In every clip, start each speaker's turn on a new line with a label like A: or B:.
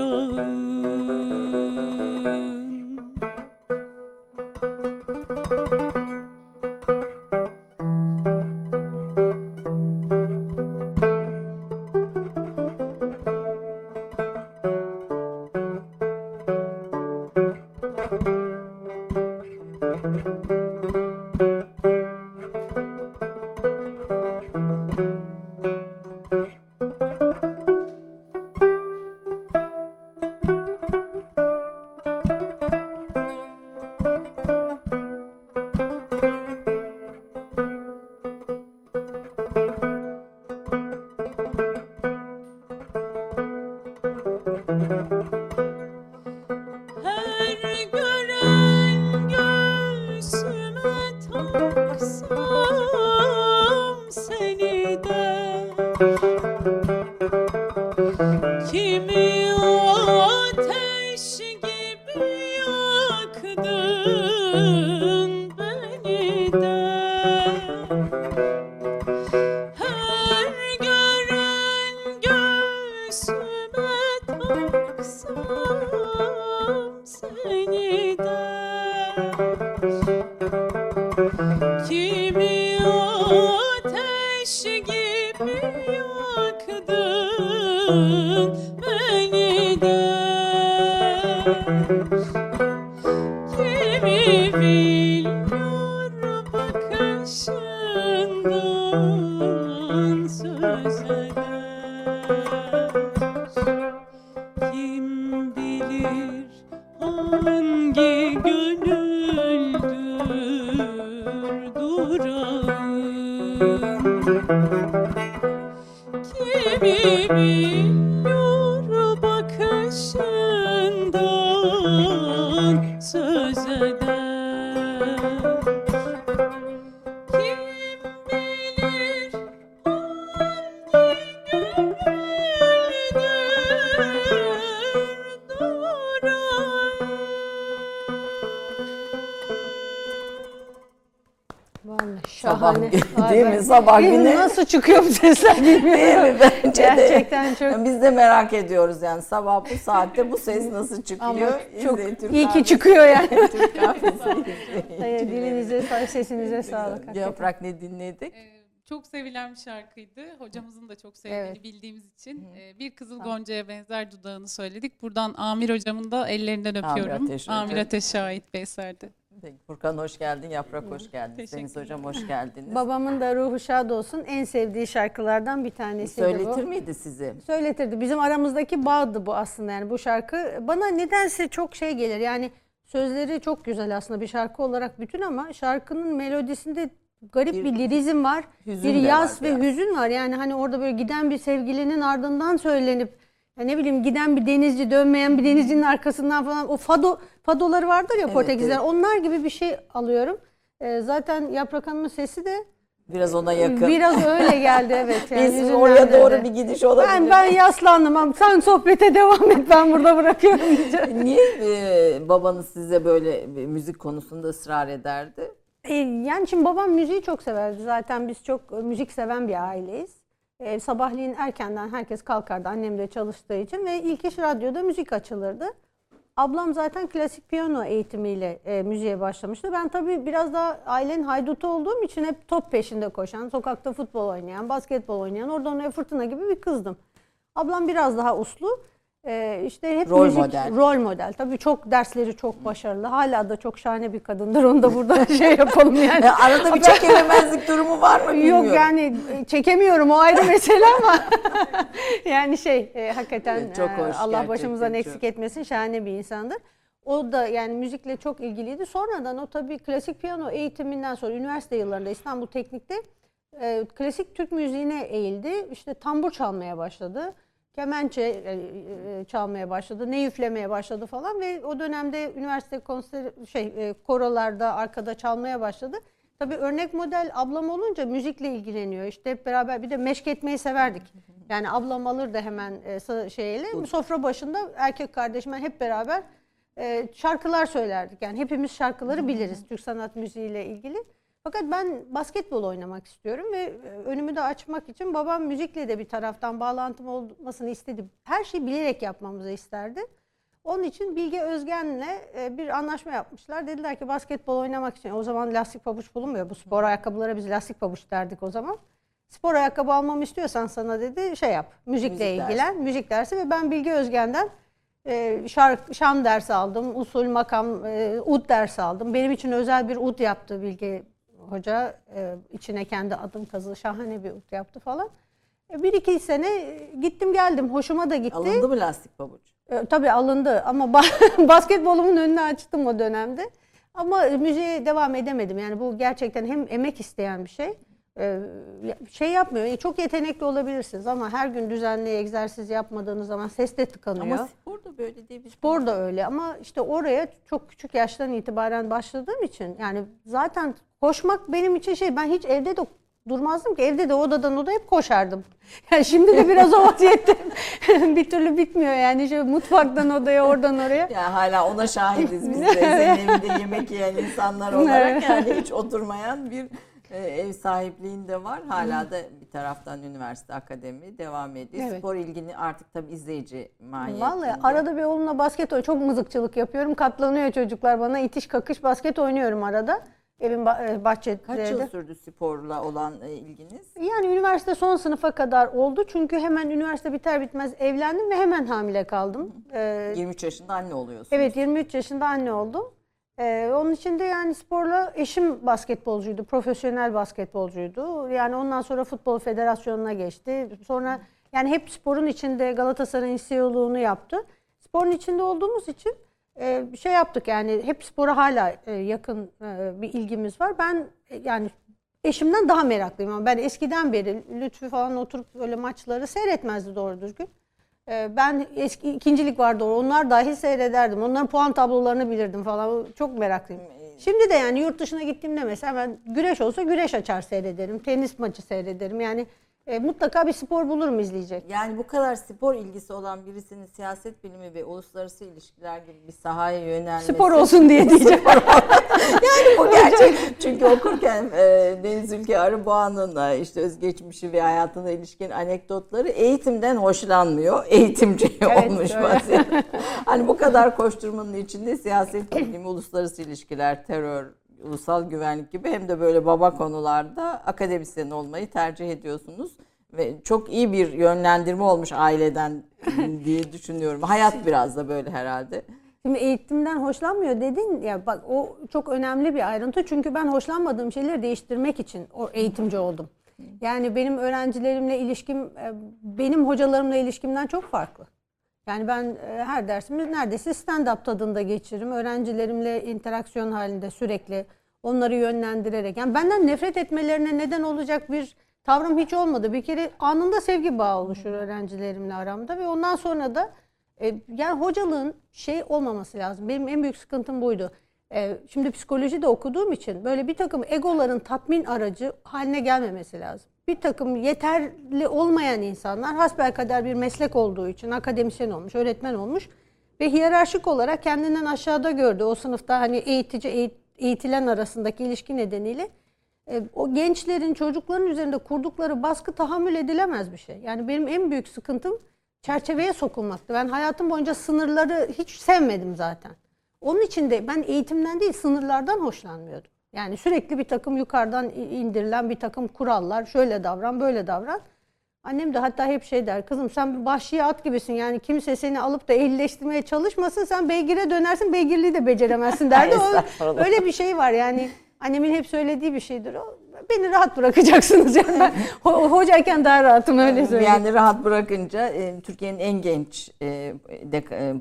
A: Oh.
B: Sabah
A: Vay
B: değil mi? Sabah günü.
A: Nasıl çıkıyor bu sesler bilmiyorum.
B: Değil mi? Bence de.
A: Gerçekten çok.
B: Biz de merak ediyoruz yani sabah bu saatte bu ses nasıl çıkıyor?
A: Ama çok
B: İzleyin, Türk
A: iyi ki
B: kahvesi-
A: çıkıyor yani.
B: Türk kahvesi izleyin.
A: Hayır, dilinize, sesinize sağlık.
B: Yaprak ne dinledik?
C: Ee, Çok sevilen bir şarkıydı. Hocamızın da çok sevdiğini
A: Evet.
C: bildiğimiz için. Ee, Bir Kızıl. Gonca'ya benzer dudağını söyledik. Buradan Amir hocamın da ellerinden
B: Amir
C: öpüyorum.
B: Ateş
C: Amir
B: Hoca.
C: Ateş'e ait bir eserdi.
B: Peki, Furkan hoş geldin, Yaprak hoş geldin. Deniz hocam hoş geldiniz.
A: Babamın da ruhu şad olsun. En sevdiği şarkılardan bir tanesi
B: Söyletir
A: bu.
B: miydi sizi?
A: Söyletirdi. Bizim aramızdaki bağdı bu aslında yani bu şarkı. Bana nedense çok şey gelir. Yani sözleri çok güzel aslında bir şarkı olarak bütün ama şarkının melodisinde garip
B: Bir
A: bir, lirizm var.
B: hüzün
A: bir
B: de
A: yaz
B: var
A: ve
B: biraz.
A: hüzün var. Yani hani orada böyle giden bir sevgilinin ardından söylenip ya ne bileyim giden bir denizci dönmeyen bir denizcinin arkasından falan o fado fadoları vardır ya
B: Evet,
A: Portekizler.
B: evet.
A: Onlar gibi bir şey alıyorum. Ee, zaten Yaprak Hanım'ın sesi de
B: Biraz ona yakın.
C: Biraz öyle geldi evet. Yani
B: Biz oraya doğru bir gidiş olabilir.
C: Ben, ben yaslandım sen sohbete devam et ben burada bırakıyorum diyeceğim.
B: Niye e, babanız size böyle müzik konusunda ısrar ederdi?
C: E, Yani şimdi babam müziği çok severdi. Zaten biz çok e, müzik seven bir aileyiz. E, sabahleyin erkenden herkes kalkardı annem de çalıştığı için ve ilk iş radyoda müzik açılırdı. Ablam zaten klasik piyano eğitimiyle e, müziğe başlamıştı. Ben tabii biraz daha ailenin haydutu olduğum için hep top peşinde koşan, sokakta futbol oynayan, basketbol oynayan, oradan oraya fırtına gibi bir kızdım. Ablam biraz daha uslu. E, işte hep
B: Rol
C: müzik,
B: model.
C: rol model. Tabii çok dersleri çok başarılı. Hala da çok şahane bir kadındır. Onu da burada şey yapalım yani.
B: E, arada bir çekememezlik durumu var mı bilmiyorum.
C: Yok yani e, çekemiyorum o ayrı mesele ama yani şey e, hakikaten
B: Evet, çok
C: e,
B: hoş,
C: Allah başımızdan
B: çok.
C: eksik etmesin şahane bir insandır. O da yani müzikle çok ilgiliydi. Sonradan o tabii klasik piyano eğitiminden sonra üniversite yıllarında İstanbul Teknik'te e, klasik Türk müziğine eğildi. İşte tambur çalmaya başladı. Kemençe e, e, çalmaya başladı, ne üflemeye başladı falan ve o dönemde üniversite konser şey e, korolarda arkada çalmaya başladı. Tabii örnek model ablam olunca müzikle ilgileniyor. İşte hep beraber bir de meşk etmeyi severdik. Yani ablam alır da hemen şeyle sofra başında erkek kardeşimle hep beraber şarkılar söylerdik. Yani hepimiz şarkıları biliriz Türk sanat müziğiyle ilgili. Fakat ben basketbol oynamak istiyorum ve e, önümü de açmak için babam müzikle de bir taraftan bağlantım olmasını istedi. Her şeyi bilerek yapmamızı isterdi. Onun için Bilge Özgen'le e, bir anlaşma yapmışlar. Dediler ki basketbol oynamak için o zaman lastik pabuç bulunmuyor. Bu spor ayakkabılara biz lastik pabuç derdik o zaman. Spor ayakkabı almamı istiyorsan sana dedi şey yap. Müzikle
B: Müzik
C: ilgilen. Müzik dersi ve ben Bilge Özgen'den e, şark, şan dersi aldım. Usul, makam, e, ud dersi aldım. Benim için özel bir ud yaptı Bilge Hoca. E, içine kendi adım kazı şahane bir ud yaptı falan. E, bir iki sene e, gittim geldim. Hoşuma da gitti.
B: Alındı mı lastik pabuç?
C: E, tabii alındı ama ba- basketbolumun önünü açtım o dönemde. Ama müziğe devam edemedim. Yani bu gerçekten hem emek isteyen bir şey. E, şey yapmıyor. Çok yetenekli olabilirsiniz ama her gün düzenli egzersiz yapmadığınız zaman ses de tıkanıyor.
B: Ama spor da böyle değil.
C: Spor da öyle ama işte oraya çok küçük yaştan itibaren başladığım için yani zaten koşmak benim için şey ben hiç evde de durmazdım ki evde de odadan odaya hep koşardım. Yani şimdi de biraz o vaziyette bir türlü bitmiyor yani şöyle mutfaktan odaya oradan oraya.
B: Yani hala ona şahidiz biz de. Senin evinde yemek yiyen insanlar olarak yani hiç oturmayan bir e, ev sahipliğinde var. Hala da bir taraftan üniversite, akademi devam ediyor.
C: Evet.
B: Spor ilgini artık tabii izleyici mahiyetinde.
C: Vallahi arada bir oğlumla basket oynuyorum. Çok mızıkçılık yapıyorum. Katlanıyor çocuklar bana. itiş kakış basket oynuyorum arada. Evin e, bahçede.
B: Kaç yıl sürdü sporla olan e, ilginiz?
C: Yani üniversite son sınıfa kadar oldu. Çünkü hemen üniversite biter bitmez evlendim ve hemen hamile kaldım. Ee,
B: 23 yaşında anne oluyorsunuz.
C: evet 23 yaşında anne oldum. Ee, onun için de yani sporla eşim basketbolcuydu, profesyonel basketbolcuydu. Yani ondan sonra futbol federasyonuna geçti. Sonra yani hep sporun içinde Galatasaray'ın CEO'luğunu yaptı. Sporun içinde olduğumuz için e, şey yaptık yani hep spora hala e, yakın e, bir ilgimiz var. Ben e, yani eşimden daha meraklıyım ama ben eskiden beri Lütfü falan oturup böyle maçları seyretmezdi doğru düzgün. Ee, Ben eski ikincilik vardı onlar dahil seyrederdim. Onların puan tablolarını bilirdim falan. Çok meraklıyım. Şimdi de yani yurt dışına gittiğimde mesela ben güreş olsa güreş açar seyrederim. Tenis maçı seyrederim. Yani e, mutlaka bir spor bulurum izleyecek.
B: Yani bu kadar spor ilgisi olan birisinin siyaset bilimi ve uluslararası ilişkiler gibi bir sahaya yönelmesi.
C: Spor olsun diye diyeceğim.
B: yani bu gerçek. Çünkü okurken e, Deniz Ülke Arıboğan'ın işte özgeçmişi ve hayatına ilişkin anekdotları eğitimden hoşlanmıyor. Eğitimci
C: Evet,
B: olmuş vaziyette. Hani bu kadar koşturmanın içinde siyaset bilimi, uluslararası ilişkiler, terör, ulusal güvenlik gibi hem de böyle baba konularda akademisyen olmayı tercih ediyorsunuz. Ve çok iyi bir yönlendirme olmuş aileden diye düşünüyorum. Hayat biraz da böyle herhalde.
C: Şimdi eğitimden hoşlanmıyor dedin ya bak o çok önemli bir ayrıntı çünkü ben hoşlanmadığım şeyleri değiştirmek için o eğitimci oldum. Yani benim öğrencilerimle ilişkim e, benim hocalarımla ilişkimden çok farklı. Yani ben e, her dersimi neredeyse stand-up tadında geçiririm. Öğrencilerimle interaksiyon halinde sürekli onları yönlendirerek. Yani benden nefret etmelerine neden olacak bir tavrım hiç olmadı. Bir kere anında sevgi bağı oluşur öğrencilerimle aramda ve ondan sonra da e, yani hocalığın şey olmaması lazım. Benim en büyük sıkıntım buydu. Ee, şimdi psikoloji de okuduğum için böyle bir takım egoların tatmin aracı haline gelmemesi lazım. Bir takım yeterli olmayan insanlar hasbelkader bir meslek olduğu için akademisyen olmuş, öğretmen olmuş ve hiyerarşik olarak kendinden aşağıda gördü. O sınıfta hani eğitici eğit- eğitilen arasındaki ilişki nedeniyle e, o gençlerin, çocukların üzerinde kurdukları baskı tahammül edilemez bir şey. Yani benim en büyük sıkıntım çerçeveye sokulmaktı. Ben hayatım boyunca sınırları hiç sevmedim zaten. Onun için de ben eğitimden değil sınırlardan hoşlanmıyordum. Yani sürekli bir takım yukarıdan indirilen bir takım kurallar. Şöyle davran, böyle davran. Annem de hatta hep şey der. Kızım sen bir vahşi at gibisin. Yani kimse seni alıp da ehlileştirmeye çalışmasın. Sen beygire dönersin. Beygirliği de beceremezsin derdi. O, öyle bir şey var yani. Annemin hep söylediği bir şeydir o. Beni rahat bırakacaksınız yani. Ben ho- hocayken daha rahatım öyle söyleyeyim.
B: Yani rahat bırakınca e, Türkiye'nin en genç e, dek- e,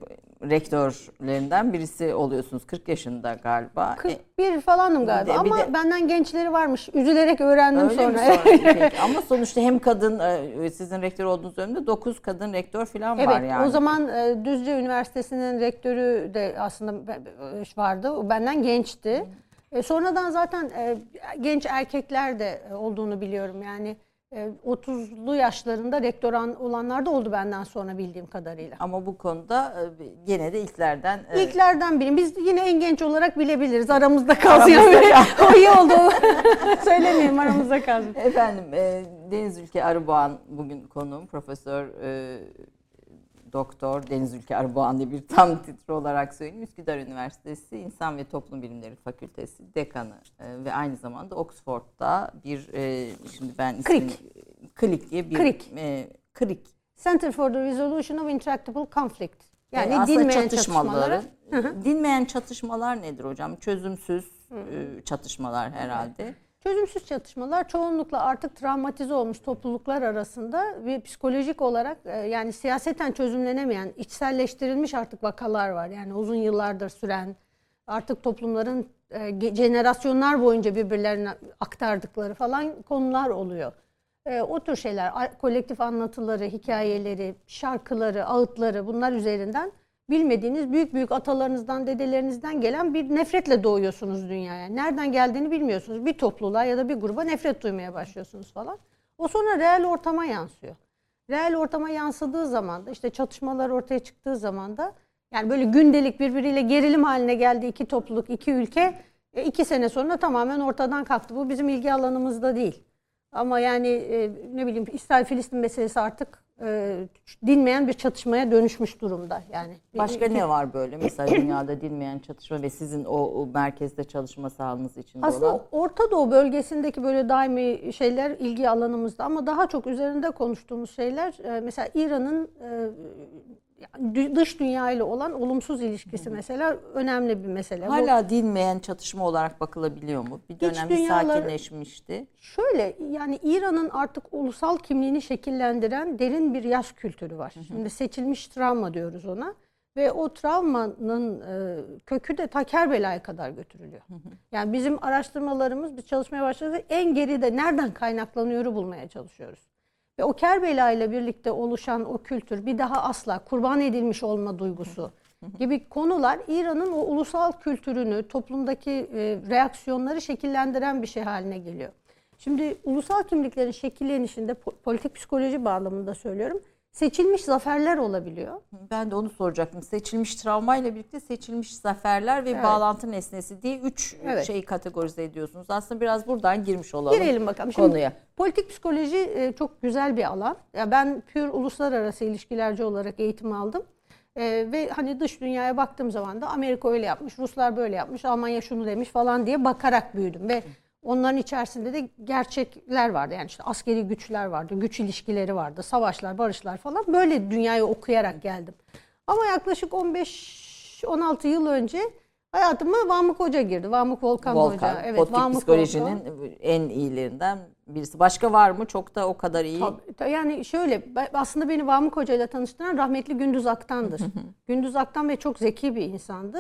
B: rektörlerinden birisi oluyorsunuz. 40 yaşında galiba. E,
C: 41 falanım galiba
B: Bir de- bir
C: ama
B: de-
C: benden gençleri varmış. Üzülerek öğrendim
B: Öyle
C: sonra.
B: sonra? Peki. Ama sonuçta hem kadın e, sizin rektör olduğunuz dönemde 9 kadın rektör falan
C: Evet,
B: var yani.
C: o zaman e, Düzce Üniversitesi'nin rektörü de aslında be- vardı. O benden gençti. E, sonradan zaten e, genç erkekler de e, olduğunu biliyorum. Yani e, 30'lu yaşlarında rektör olanlar da oldu benden sonra bildiğim kadarıyla.
B: Ama bu konuda e, gene de ilklerden e,
C: İlklerden biriyim. Biz yine en genç olarak bilebiliriz. Aramızda kalsın. Yani. o iyi oldu. Söylemeyeyim aramızda kalsın.
B: Efendim e, Deniz Ülke Arıboğan bugün konuğum. Profesör e, Doktor Deniz Ülke Arıboğan diye bir tam titre olarak söyleyeyim. Üsküdar Üniversitesi İnsan ve Toplum Bilimleri Fakültesi dekanı e, ve aynı zamanda Oxford'da bir e, şimdi ben ismini, Klik diye bir
C: Krik.
B: e, Krik
C: Center for the Resolution of Intractable Conflict. Yani
B: aslında
C: dinmeyen
B: çatışmaları.
C: çatışmaları.
B: Dinmeyen çatışmalar nedir hocam? Çözümsüz e, çatışmalar herhalde.
C: Çözümsüz çatışmalar çoğunlukla artık travmatize olmuş topluluklar arasında ve psikolojik olarak e, yani siyaseten çözümlenemeyen, içselleştirilmiş artık vakalar var. Yani uzun yıllardır süren artık toplumların e, jenerasyonlar boyunca birbirlerine aktardıkları falan konular oluyor. E, o tür şeyler, kolektif anlatıları, hikayeleri, şarkıları, ağıtları bunlar üzerinden bilmediğiniz büyük büyük atalarınızdan, dedelerinizden gelen bir nefretle doğuyorsunuz dünyaya. Nereden geldiğini bilmiyorsunuz. Bir topluluğa ya da bir gruba nefret duymaya başlıyorsunuz falan. O sonra reel ortama yansıyor. Reel ortama yansıdığı zaman da işte çatışmalar ortaya çıktığı zaman da yani böyle gündelik birbiriyle gerilim haline geldi iki topluluk, iki ülke e, iki sene sonra tamamen ortadan kalktı. Bu bizim ilgi alanımızda değil. Ama yani e, ne bileyim İsrail-Filistin meselesi artık e, dinmeyen bir çatışmaya dönüşmüş durumda. Yani
B: Başka ne var böyle mesela dünyada dinmeyen çatışma ve sizin o, o merkezde çalışma sahanız içinde
C: Aslında
B: olan?
C: Orta Doğu bölgesindeki böyle daimi şeyler ilgi alanımızda ama daha çok üzerinde konuştuğumuz şeyler e, mesela İran'ın e, dış dünya ile olan olumsuz ilişkisi mesela önemli bir mesele. Bu-
B: Hala dinmeyen çatışma olarak bakılabiliyor mu? Bir dönem bir
C: dünyaları-
B: sakinleşmişti.
C: Şöyle yani İran'ın artık ulusal kimliğini şekillendiren derin bir yaş kültürü var. Şimdi seçilmiş travma diyoruz ona. Ve o travmanın e, kökü de ta Kerbela'ya kadar götürülüyor. Yani bizim araştırmalarımız, biz çalışmaya başladık en geride nereden kaynaklanıyoru bulmaya çalışıyoruz. Ve o Kerbela ile birlikte oluşan o kültür bir daha asla kurban edilmiş olma duygusu gibi konular İran'ın o ulusal kültürünü, toplumdaki e, reaksiyonları şekillendiren bir şey haline geliyor. Şimdi ulusal kimliklerin şekillenişinde po- politik psikoloji bağlamında söylüyorum. Seçilmiş zaferler olabiliyor.
B: Ben de onu soracaktım. Seçilmiş travmayla birlikte seçilmiş zaferler ve
C: Evet.
B: bağlantı nesnesi diye üç
C: Evet.
B: şeyi kategorize ediyorsunuz. Aslında biraz buradan girmiş olalım.
C: Girelim bakalım. Şimdi
B: konuya.
C: Politik psikoloji e, çok güzel bir alan. Ya ben pür uluslararası ilişkilerci olarak eğitim aldım. E, ve hani dış dünyaya baktığım zaman da Amerika öyle yapmış, Ruslar böyle yapmış, Almanya şunu demiş falan diye bakarak büyüdüm ve onların içerisinde de gerçekler vardı. Yani işte askeri güçler vardı, güç ilişkileri vardı, savaşlar, barışlar falan. Böyle dünyayı okuyarak geldim. Ama yaklaşık 15-16 yıl önce hayatıma Vamık Hoca girdi. Vamık Volkan,
B: Volkan,
C: Hoca. Evet, Vamık
B: psikolojinin
C: Volkan.
B: en iyilerinden birisi. Başka var mı? Çok da o kadar iyi.
C: Tabii, ta- yani şöyle aslında beni Vamık Hoca ile tanıştıran rahmetli Gündüz Aktan'dır. Gündüz Aktan ve çok zeki bir insandı.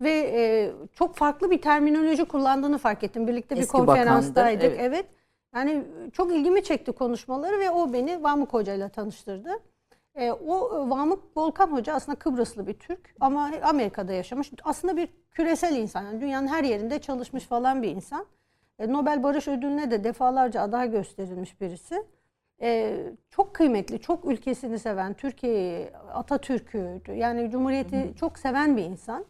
C: Ve e, çok farklı bir terminoloji kullandığını fark ettim. Birlikte bir
B: Eski
C: konferanstaydık.
B: bakandır,
C: Evet. Yani çok ilgimi çekti konuşmaları ve o beni Vamık Hoca ile tanıştırdı. E, o e, Vamık Volkan Hoca aslında Kıbrıslı bir Türk ama Amerika'da yaşamış. Aslında bir küresel insan. Yani dünyanın her yerinde çalışmış falan bir insan. E, Nobel Barış Ödülü'ne de defalarca aday gösterilmiş birisi. E, çok kıymetli, çok ülkesini seven, Türkiye'yi, Atatürk'ü, yani Cumhuriyeti çok seven bir insan.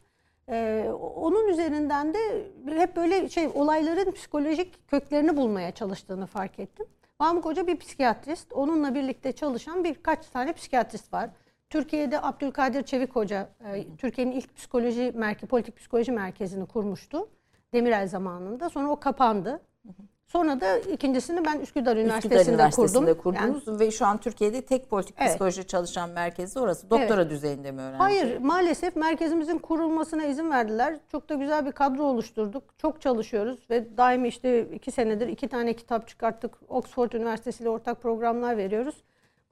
C: E, onun üzerinden de hep böyle şey olayların psikolojik köklerini bulmaya çalıştığını fark ettim. Mahmut Hoca bir psikiyatrist. Onunla birlikte çalışan birkaç tane psikiyatrist var. Türkiye'de Abdülkadir Çevik Hoca, e, Türkiye'nin ilk psikoloji merkezi, politik psikoloji merkezini kurmuştu. Demirel zamanında. Sonra o kapandı. Sonra da ikincisini ben Üsküdar Üniversitesi'nde,
B: Üsküdar Üniversitesi'nde
C: kurdum. Yani-
B: kurdunuz ve şu an Türkiye'de tek politik
C: Evet.
B: psikoloji çalışan merkezi orası. Doktora düzeyinde mi öğrenci?
C: Hayır maalesef merkezimizin kurulmasına izin verdiler. Çok da güzel bir kadro oluşturduk. Çok çalışıyoruz ve daimi işte iki senedir iki tane kitap çıkarttık. Oxford Üniversitesi ile ortak programlar veriyoruz.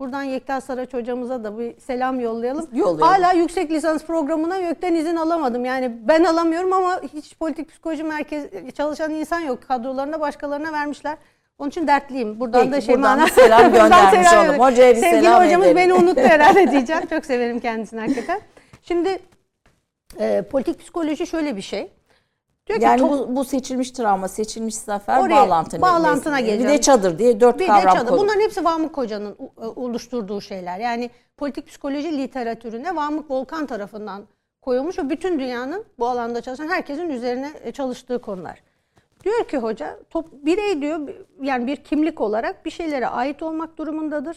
C: Buradan Yekta Saraç hocamıza da bir selam yollayalım.
B: Yollayalım.
C: Hala yüksek lisans programına YÖK'ten izin alamadım. Yani ben alamıyorum ama hiç politik psikoloji merkezi çalışan insan yok. Kadrolarına başkalarına vermişler. Onun için dertliyim. Buradan
B: Peki,
C: da şey
B: buradan
C: mana-
B: bir selam göndermiş
C: selam
B: olalım. Hocaya bir
C: Sevgili
B: selam
C: hocamız
B: edelim.
C: beni unuttu herhalde diyeceğim. Çok severim kendisini hakikaten. Şimdi e, politik psikoloji şöyle bir şey. Diyor ki
B: Yani
C: top-
B: bu, bu seçilmiş travma, seçilmiş zafer
C: Oraya,
B: bağlantı
C: bağlantına
B: nesnesi. Bir
C: geleceğim.
B: de çadır diye dört
C: bir
B: kavram
C: çadır.
B: koyduk.
C: Bunların hepsi Vamık Hoca'nın e, oluşturduğu şeyler. Yani politik psikoloji literatürüne Vamık Volkan tarafından koyulmuş ve bütün dünyanın bu alanda çalışan herkesin üzerine e, çalıştığı konular. Diyor ki hoca, top, birey diyor yani bir kimlik olarak bir şeylere ait olmak durumundadır.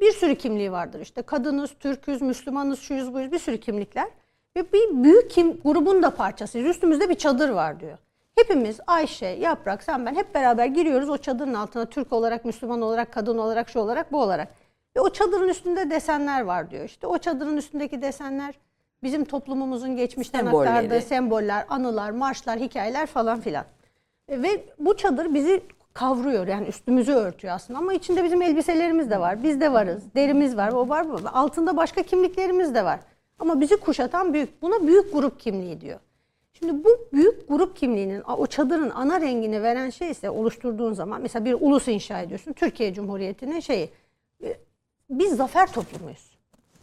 C: Bir sürü kimliği vardır işte kadınız, Türküz, Müslümanız, şuyuz, buyuz bir sürü kimlikler. Ve bir büyük kim, grubun da parçasıyız. Üstümüzde bir çadır var diyor. Hepimiz Ayşe, Yaprak, sen ben hep beraber giriyoruz o çadırın altına Türk olarak, Müslüman olarak, kadın olarak, şu olarak, bu olarak. Ve o çadırın üstünde desenler var diyor. İşte o çadırın üstündeki desenler bizim toplumumuzun geçmişten
B: Sembolleri.
C: aktardığı semboller, anılar, marşlar, hikayeler falan filan. E, Ve bu çadır bizi kavruyor yani üstümüzü örtüyor aslında ama içinde bizim elbiselerimiz de var. Biz de varız. Derimiz var. O var. bu- Altında başka kimliklerimiz de var. Ama bizi kuşatan büyük. Buna büyük grup kimliği diyor. Şimdi bu büyük grup kimliğinin o çadırın ana rengini veren şey ise oluşturduğun zaman mesela bir ulus inşa ediyorsun. Türkiye Cumhuriyeti'nin şeyi. e, Biz zafer toplumuyuz.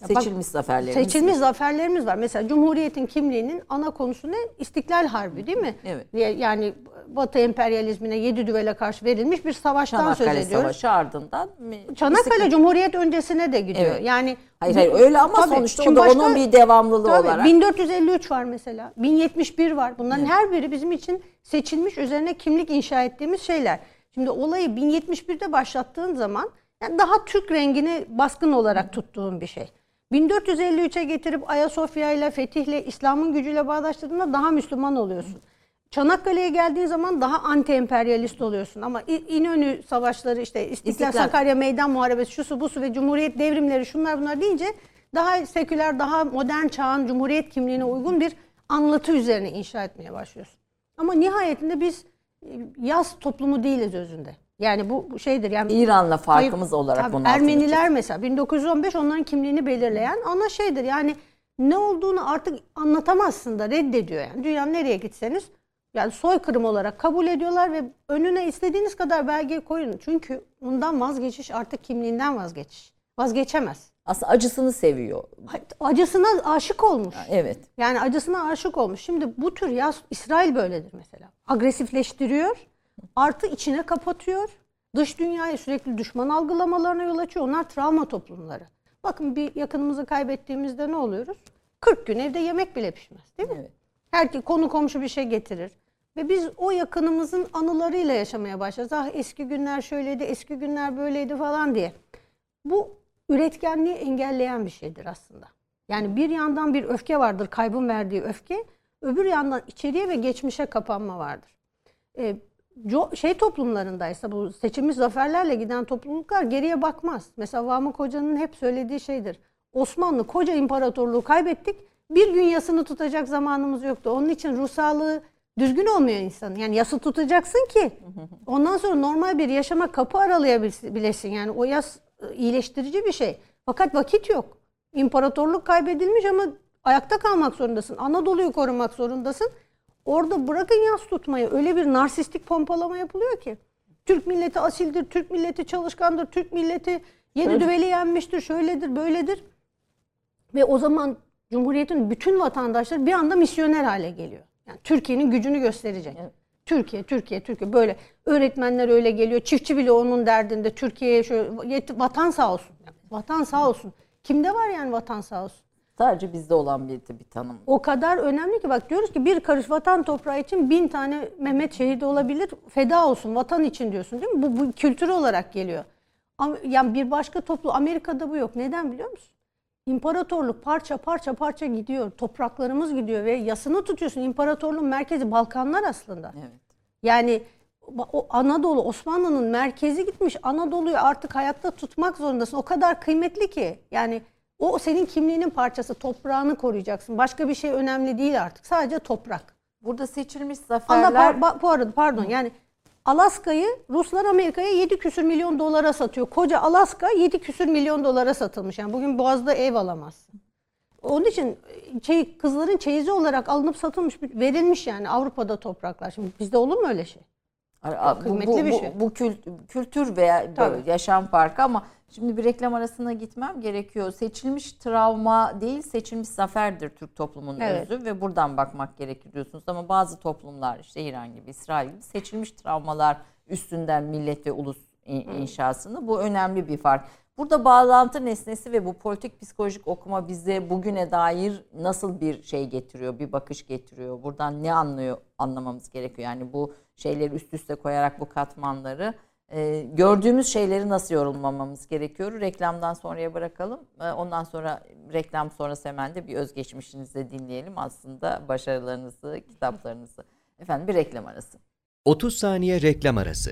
C: Bak-
B: Seçilmiş zaferlerimiz.
C: Seçilmiş zaferlerimiz var. Mesela Cumhuriyet'in kimliğinin ana konusu ne? İstiklal Harbi değil mi?
B: Evet.
C: Ya- Yani Batı emperyalizmine yedi düvele karşı verilmiş bir savaştan söz
B: Çanakkale
C: ediyoruz.
B: Savaşı ardından.
C: Çanakkale
B: İstiklal-
C: Cumhuriyet öncesine de gidiyor.
B: Evet.
C: Yani
B: Hayır hayır öyle ama
C: Tabii.
B: sonuçta o da
C: başka-
B: onun bir devamlılığı
C: Tabii,
B: olarak.
C: 1453 var mesela. 1071 var. Bunların her biri bizim için seçilmiş üzerine kimlik inşa ettiğimiz şeyler. Şimdi olayı 1071'de başlattığın zaman yani daha Türk rengini baskın olarak tuttuğun bir şey. 1453'e getirip Ayasofya ile fetihle İslam'ın gücüyle bağdaştırdığında daha Müslüman oluyorsun. Çanakkale'ye geldiğin zaman daha anti emperyalist oluyorsun ama İnönü savaşları işte İstiklal,
B: İstiklal.
C: Sakarya Meydan Muharebesi şusu busu ve Cumhuriyet devrimleri şunlar bunlar deyince daha seküler, daha modern çağın Cumhuriyet kimliğine uygun bir anlatı üzerine inşa etmeye başlıyorsun. Ama nihayetinde biz e, yaz toplumu değiliz özünde. Yani bu şeydir yani
B: İran'la farkımız
C: Hayır,
B: olarak altını
C: Ermeniler mesela 1915 onların kimliğini belirleyen ana şeydir. Yani ne olduğunu artık anlatamazsın da reddediyor yani. Dünyanın nereye gitseniz yani soykırım olarak kabul ediyorlar ve önüne istediğiniz kadar belge koyun. Çünkü ondan vazgeçiş artık kimliğinden vazgeçiş. Vazgeçemez.
B: Aslında acısını seviyor.
C: Acısına aşık olmuş.
B: Evet.
C: Yani acısına aşık olmuş. Şimdi bu tür yaz İsrail böyledir mesela. Agresifleştiriyor. Artı içine kapatıyor. Dış dünyayı sürekli düşman algılamalarına yol açıyor. Onlar travma toplumları. Bakın bir yakınımızı kaybettiğimizde ne oluyoruz? 40 gün evde yemek bile pişmez değil mi?
B: Evet.
C: Her konu komşu bir şey getirir. Ve biz o yakınımızın anılarıyla yaşamaya başlarız. Ah eski günler şöyleydi, eski günler böyleydi falan diye. Bu üretkenliği engelleyen bir şeydir aslında. Yani bir yandan bir öfke vardır, kaybın verdiği öfke. Öbür yandan içeriye ve geçmişe kapanma vardır. Ee, şey toplumlarındaysa bu seçilmiş zaferlerle giden topluluklar geriye bakmaz. Mesela Vamık Hoca'nın hep söylediği şeydir. Osmanlı koca imparatorluğu kaybettik. Bir gün yasını tutacak zamanımız yoktu. Onun için ruh sağlığı düzgün olmuyor insanın. Yani yası tutacaksın ki ondan sonra normal bir yaşama kapı aralayabilesin. Yani o yas e, iyileştirici bir şey. Fakat vakit yok. İmparatorluk kaybedilmiş ama ayakta kalmak zorundasın. Anadolu'yu korumak zorundasın. Orada bırakın yas tutmayı. Öyle bir narsistik pompalama yapılıyor ki. Türk milleti asildir, Türk milleti çalışkandır, Türk milleti Yedi
B: Öyle.
C: düveli yenmiştir, şöyledir, böyledir. Ve o zaman Cumhuriyet'in bütün vatandaşları bir anda misyoner hale geliyor. Yani Türkiye'nin gücünü gösterecek.
B: Evet.
C: Türkiye, Türkiye, Türkiye böyle öğretmenler öyle geliyor. Çiftçi bile onun derdinde Türkiye'ye şöyle vatan sağ olsun. Vatan sağ olsun. Kimde var yani vatan sağ olsun?
B: Sadece bizde olan bir, bir tanım.
C: O kadar önemli ki bak diyoruz ki bir karış vatan toprağı için bin tane Mehmet şehidi olabilir. Feda olsun vatan için diyorsun değil mi? Bu, bu kültür olarak geliyor. Ama yani bir başka toplu Amerika'da bu yok. Neden biliyor musun? İmparatorluk parça parça parça gidiyor. Topraklarımız gidiyor ve yasını tutuyorsun. İmparatorluğun merkezi Balkanlar aslında.
B: Evet.
C: Yani o Anadolu Osmanlı'nın merkezi gitmiş. Anadolu'yu artık hayatta tutmak zorundasın. O kadar kıymetli ki. Yani o senin kimliğinin parçası. Toprağını koruyacaksın. Başka bir şey önemli değil artık. Sadece toprak.
B: Burada seçilmiş zaferler
C: par- ba- bu arada pardon yani Alaska'yı Ruslar Amerika'ya 7 küsür milyon dolara satıyor. Koca Alaska 7 küsür milyon dolara satılmış. Yani bugün Boğaz'da ev alamazsın. Onun için şey, kızların çeyizi olarak alınıp satılmış, verilmiş yani Avrupa'da topraklar. Şimdi bizde olur mu öyle şey?
B: Ar- bu,
C: kıymetli
B: bu,
C: bir
B: bu-
C: şey.
B: bu kült- kültür veya
C: Tabii.
B: yaşam farkı ama şimdi bir reklam arasına gitmem gerekiyor. Seçilmiş travma değil seçilmiş zaferdir Türk toplumunun
C: Evet.
B: özü ve buradan bakmak gerekir diyorsunuz. Ama bazı toplumlar işte İran gibi İsrail gibi seçilmiş travmalar üstünden millet ve ulus in- inşasını bu önemli bir fark. Burada bağlantı nesnesi ve bu politik psikolojik okuma bize bugüne dair nasıl bir şey getiriyor, bir bakış getiriyor? Buradan ne anlıyor anlamamız gerekiyor? Yani bu şeyleri üst üste koyarak bu katmanları e, gördüğümüz şeyleri nasıl yorumlamamız gerekiyor? Reklamdan sonraya bırakalım. E, ondan sonra reklam sonrası hemen de bir özgeçmişinizi dinleyelim. Aslında başarılarınızı, kitaplarınızı. Efendim bir reklam arası.
D: 30 saniye reklam arası.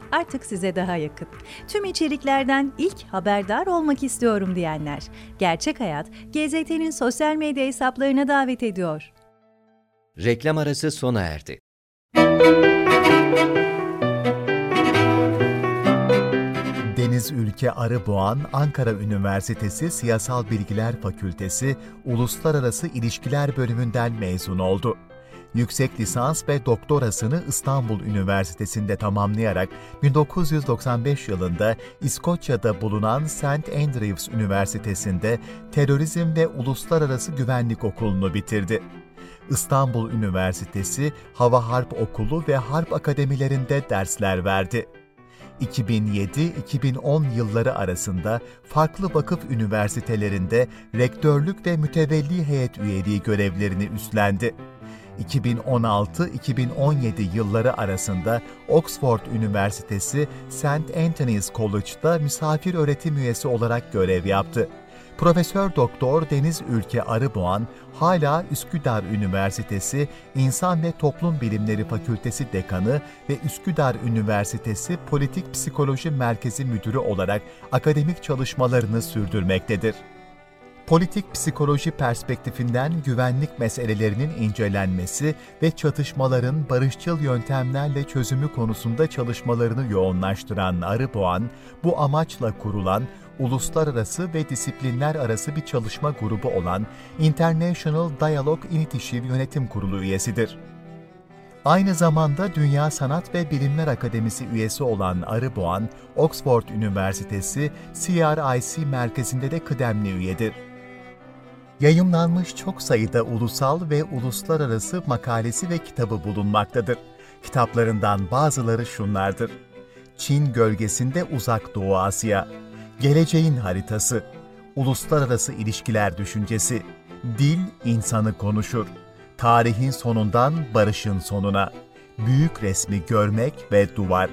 E: artık size daha yakın. Tüm içeriklerden ilk haberdar olmak istiyorum diyenler. Gerçek Hayat, GZT'nin sosyal medya hesaplarına davet ediyor.
D: Reklam arası sona erdi.
F: Deniz Ülke Arıboğan, Ankara Üniversitesi Siyasal Bilgiler Fakültesi Uluslararası İlişkiler Bölümünden mezun oldu. Yüksek lisans ve doktorasını İstanbul Üniversitesi'nde tamamlayarak 1995 yılında İskoçya'da bulunan St. Andrews Üniversitesi'nde Terörizm ve Uluslararası Güvenlik Okulu'nu bitirdi. İstanbul Üniversitesi Hava Harp Okulu ve Harp Akademilerinde dersler verdi. 2007-2010 yılları arasında farklı vakıf üniversitelerinde rektörlük ve mütevelli heyet üyeliği görevlerini üstlendi. 2016-2017 yılları arasında Oxford Üniversitesi St. Anthony's College'da misafir öğretim üyesi olarak görev yaptı. Profesör Doktor Deniz Ülke Arıboğan hala Üsküdar Üniversitesi İnsan ve Toplum Bilimleri Fakültesi Dekanı ve Üsküdar Üniversitesi Politik Psikoloji Merkezi Müdürü olarak akademik çalışmalarını sürdürmektedir. Politik psikoloji perspektifinden güvenlik meselelerinin incelenmesi ve çatışmaların barışçıl yöntemlerle çözümü konusunda çalışmalarını yoğunlaştıran Arıboğan, bu amaçla kurulan uluslararası ve disiplinler arası bir çalışma grubu olan International Dialogue Initiative Yönetim Kurulu üyesidir. Aynı zamanda Dünya Sanat ve Bilimler Akademisi üyesi olan Arıboğan, Oxford Üniversitesi CRIC merkezinde de kıdemli üyedir. Yayımlanmış çok sayıda ulusal ve uluslararası makalesi ve kitabı bulunmaktadır. Kitaplarından bazıları şunlardır. Çin gölgesinde Uzak Doğu Asya, Geleceğin Haritası, Uluslararası İlişkiler Düşüncesi, Dil insanı konuşur, Tarihin sonundan barışın sonuna, Büyük resmi görmek ve duvar.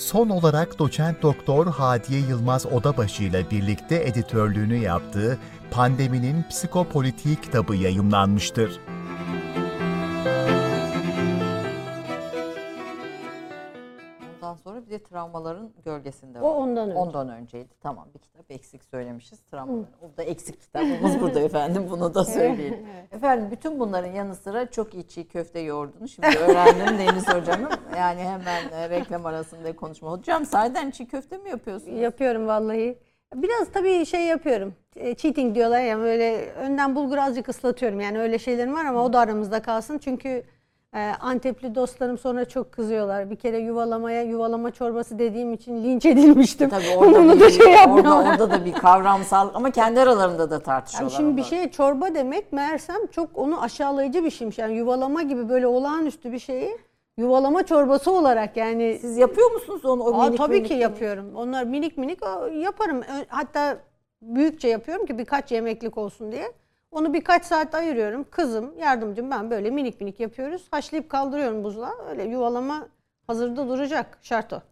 F: Son olarak doçent doktor Hadiye Yılmaz Odabaşı ile birlikte editörlüğünü yaptığı Pandeminin Psikopolitiği kitabı yayımlanmıştır.
B: Travma Travmaların gölgesinde
C: O
B: var.
C: ondan önce.
B: Ondan önceydi. Tamam bir kitap eksik söylemişiz. Travmaların. O da eksik kitabımız burada efendim. Bunu da söyleyelim. Efendim bütün bunların yanı sıra çok iyi çiğ köfte yoğurduğunu şimdi öğrendim Deniz Hocam'ın. Yani hemen e, reklam arasında konuşma. Hocam sahiden çiğ köfte mi yapıyorsunuz?
C: Yapıyorum vallahi. Biraz tabii şey yapıyorum. E, Cheating diyorlar ya böyle önden bulgur azıcık ıslatıyorum. Yani öyle şeylerim var ama o da aramızda kalsın. Çünkü e, Antepli dostlarım sonra çok kızıyorlar. Bir kere yuvalamaya yuvalama çorbası dediğim için linç edilmiştim.
B: Tabii orada, bir,
C: da şey
B: orada, orada da bir kavramsal ama kendi aralarında da
C: Yani
B: tartışıyorlar.
C: şimdi bir şeye çorba demek meğersem çok onu aşağılayıcı bir şeymiş. Yani yuvalama gibi böyle olağanüstü bir şeyi yuvalama çorbası olarak yani
B: Siz yapıyor musunuz onu? O
C: Aa,
B: minik
C: tabii
B: minik
C: ki
B: minik?
C: yapıyorum. Onlar minik minik yaparım. Hatta büyükçe yapıyorum ki birkaç yemeklik olsun diye. Onu birkaç saat ayırıyorum. Kızım, yardımcım ben böyle minik minik yapıyoruz. Haşlayıp kaldırıyorum buzluğa. Öyle yuvalama hazırda duracak. Şart o.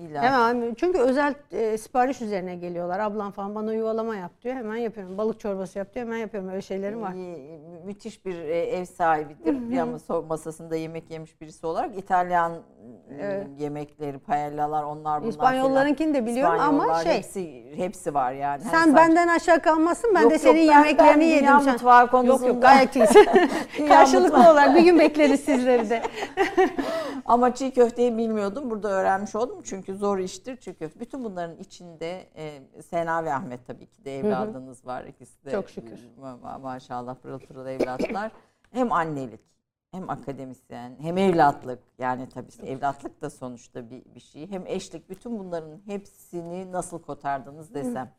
B: İlla.
C: Hemen çünkü özel e, sipariş üzerine geliyorlar. Ablam falan bana yuvalama yap diyor. Hemen yapıyorum. Balık çorbası yap diyor. Hemen yapıyorum. Öyle şeylerim var.
B: Mü- Müthiş bir e, ev sahibidir. Bir ama masasında yemek yemiş birisi olarak İtalyan e, yemekleri, paellalar onlar bunlar
C: İspanyollarınkini de biliyorum ama şey-
B: hepsi hepsi var yani. Hani
C: Sen
B: sadece-
C: benden aşağı kalmazsın. Ben
B: Yok,
C: de
B: yok,
C: senin
B: ben-
C: yemeklerini
B: ben
C: yedim.
B: dünya
C: Sen-
B: mutfağı
C: Yok
B: konusunda-
C: yok gayet iyisin. Karşılıklı olarak bir gün bekleriz sizleri de.
B: Ama çiğ köfteyi bilmiyordum. Burada öğrenmiş oldum. Çünkü zor iştir çiğ köfte. Bütün bunların içinde e, Sena ve Ahmet tabii ki de evladınız var. İkisi de
C: Çok şükür.
B: ma- ma- maşallah pırıl pırıl evlatlar. hem annelik hem akademisyen hem evlatlık yani tabii evlatlık da sonuçta bir, bir şey. Hem eşlik bütün bunların hepsini nasıl kotardınız desem.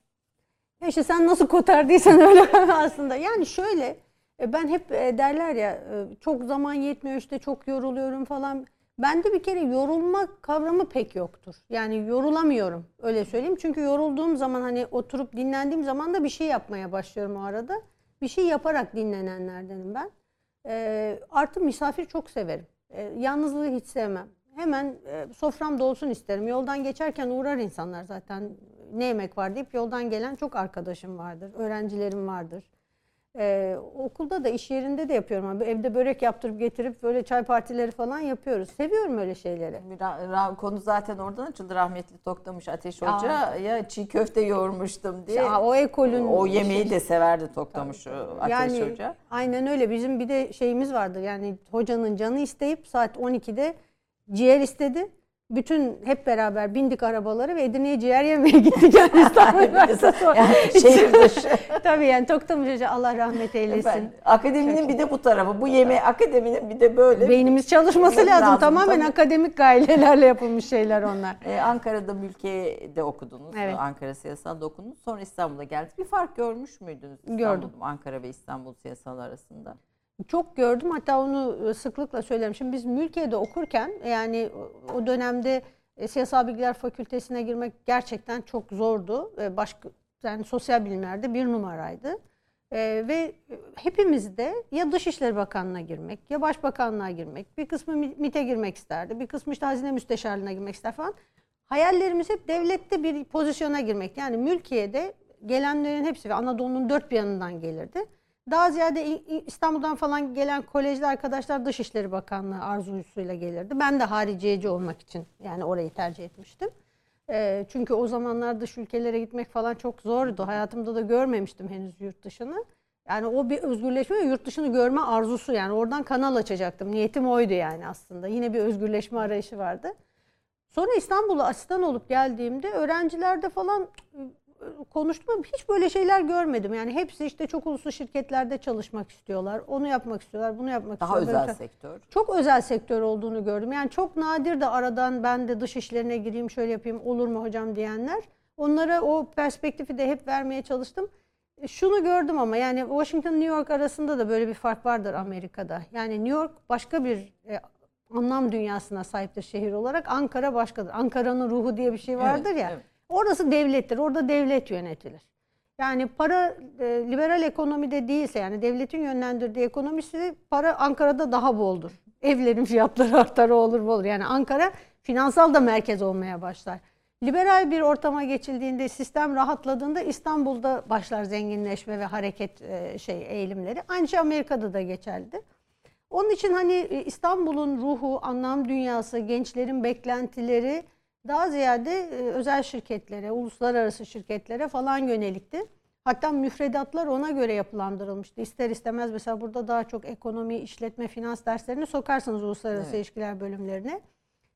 C: Ya İşte sen nasıl kotardıysan öyle aslında. Yani şöyle e, ben hep e, derler ya e, çok zaman yetmiyor işte çok yoruluyorum falan. Bende bir kere yorulma kavramı pek yoktur. Yani yorulamıyorum öyle söyleyeyim. Çünkü yorulduğum zaman hani oturup dinlendiğim zaman da bir şey yapmaya başlıyorum o arada. Bir şey yaparak dinlenenlerdenim ben. E, artı misafir çok severim. E, yalnızlığı hiç sevmem. Hemen e, sofram dolsun isterim. Yoldan geçerken uğrar insanlar zaten ne yemek var deyip yoldan gelen çok arkadaşım vardır. Öğrencilerim vardır. E, okulda da iş yerinde de yapıyorum. Abi. Evde börek yaptırıp getirip böyle çay partileri falan yapıyoruz. Seviyorum öyle şeyleri.
B: Ra- ra- konu zaten oradan açıldı. Rahmetli Toktamış Ateş Hoca ya çiğ köfte yoğurmuştum diye.
C: Ya, o ekolün
B: o yemeği de severdi Toktamış Ateş
C: yani
B: Hoca.
C: aynen öyle. Bizim bir de şeyimiz vardı. Yani hocanın canı isteyip saat 12'de ciğer istedi. Bütün hep beraber bindik arabaları ve Edirne'ye ciğer yemeye gittik. Yani İstanbul Üniversitesi.
B: Yani şehir dışı.
C: Tabii yani Toktamış Hoca Allah rahmet eylesin.
B: Efendim, akademinin bir de bu tarafı. Bu yemeği akademinin bir de böyle.
C: Beynimiz çalışması lazım.
B: lazım,
C: Tamamen
B: tabii.
C: akademik gayelerle yapılmış şeyler onlar.
B: Ee, Ankara'da mülkiyede okudunuz.
C: Evet.
B: Ankara siyasalda okudunuz. Sonra İstanbul'a geldiniz. Bir fark görmüş müydünüz?
C: Gördüm.
B: İstanbul, Ankara ve İstanbul siyasal arasında.
C: Çok gördüm hatta onu e, sıklıkla söylerim. Şimdi biz mülkiyede okurken yani o- dönemde e, Siyasal Bilgiler Fakültesine girmek gerçekten çok zordu. E, Başka yani sosyal bilimlerde bir numaraydı. E, ve hepimiz de ya Dışişleri Bakanlığı'na girmek ya Başbakanlığa girmek, bir kısmı Mi- MİT'e girmek isterdi, bir kısmı işte Hazine Müsteşarlığına girmek ister falan. Hayallerimiz hep devlette bir pozisyona girmek. Yani mülkiyede gelenlerin hepsi ve Anadolu'nun dört bir yanından gelirdi. Daha ziyade İstanbul'dan falan gelen kolejli arkadaşlar Dışişleri Bakanlığı arzusuyla gelirdi. Ben de hariciyeci olmak için yani orayı tercih etmiştim. Ee, çünkü o zamanlar dış ülkelere gitmek falan çok zordu. Hayatımda da görmemiştim henüz yurt dışını. Yani o bir özgürleşme ve yurt dışını görme arzusu yani oradan kanal açacaktım. Niyetim oydu yani aslında. Yine bir özgürleşme arayışı vardı. Sonra İstanbul'a asistan olup geldiğimde öğrencilerde falan konuştum ama hiç böyle şeyler görmedim. Yani hepsi işte çok uluslu şirketlerde çalışmak istiyorlar. Onu yapmak istiyorlar, bunu yapmak
B: Daha
C: istiyorlar.
B: özel
C: Böyle-
B: sektör.
C: çok özel sektör olduğunu gördüm. Yani çok nadir de aradan ben de dış işlerine gireyim şöyle yapayım olur mu hocam diyenler. Onlara o perspektifi de hep vermeye çalıştım. E, Şunu gördüm ama yani Washington New York arasında da böyle bir fark vardır Amerika'da. Yani New York başka bir e, anlam dünyasına sahiptir şehir olarak. Ankara başkadır. Ankara'nın ruhu diye bir şey vardır
B: Evet,
C: ya.
B: evet.
C: Orası devlettir. Orada devlet yönetilir. Yani para e, liberal ekonomide değilse yani devletin yönlendirdiği ekonomisi para Ankara'da daha boldur. Evlerin fiyatları artar olur bu olur. Yani Ankara finansal da merkez olmaya başlar. Liberal bir ortama geçildiğinde sistem rahatladığında İstanbul'da başlar zenginleşme ve hareket e, şey eğilimleri. Aynı şey Amerika'da da geçerli. Onun için hani e, İstanbul'un ruhu, anlam dünyası, gençlerin beklentileri daha ziyade e, özel şirketlere, uluslararası şirketlere falan yönelikti. Hatta müfredatlar ona göre yapılandırılmıştı. İster istemez mesela burada daha çok ekonomi, işletme, finans derslerini sokarsanız uluslararası
B: Evet.
C: ilişkiler bölümlerine.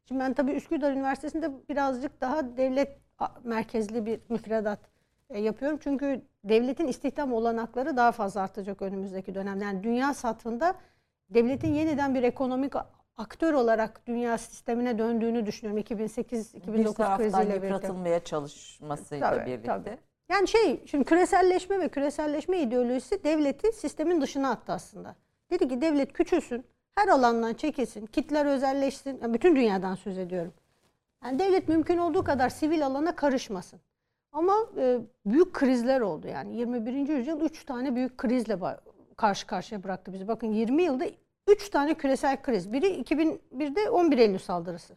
C: Şimdi ben tabii Üsküdar Üniversitesi'nde birazcık daha devlet merkezli bir müfredat e, yapıyorum. Çünkü devletin istihdam olanakları daha fazla artacak önümüzdeki dönemde. Yani dünya satında devletin yeniden bir ekonomik aktör olarak dünya sistemine döndüğünü düşünüyorum. 2008-2009
B: bir taraftan
C: kriziyle birlikte.
B: yıpratılmaya çalışmasıyla
C: Tabii,
B: birlikte.
C: tabii. Yani şey, şimdi küreselleşme ve küreselleşme ideolojisi devleti sistemin dışına attı aslında. Dedi ki devlet küçülsün, her alandan çekilsin, kitler özelleşsin. Yani bütün dünyadan söz ediyorum. Yani devlet mümkün olduğu kadar sivil alana karışmasın. Ama e, büyük krizler oldu yani. 21. yüzyıl 3 tane büyük krizle karşı karşıya bıraktı bizi. Bakın 20 yılda 3 tane küresel kriz. Biri 2001'de 11 Eylül saldırısı.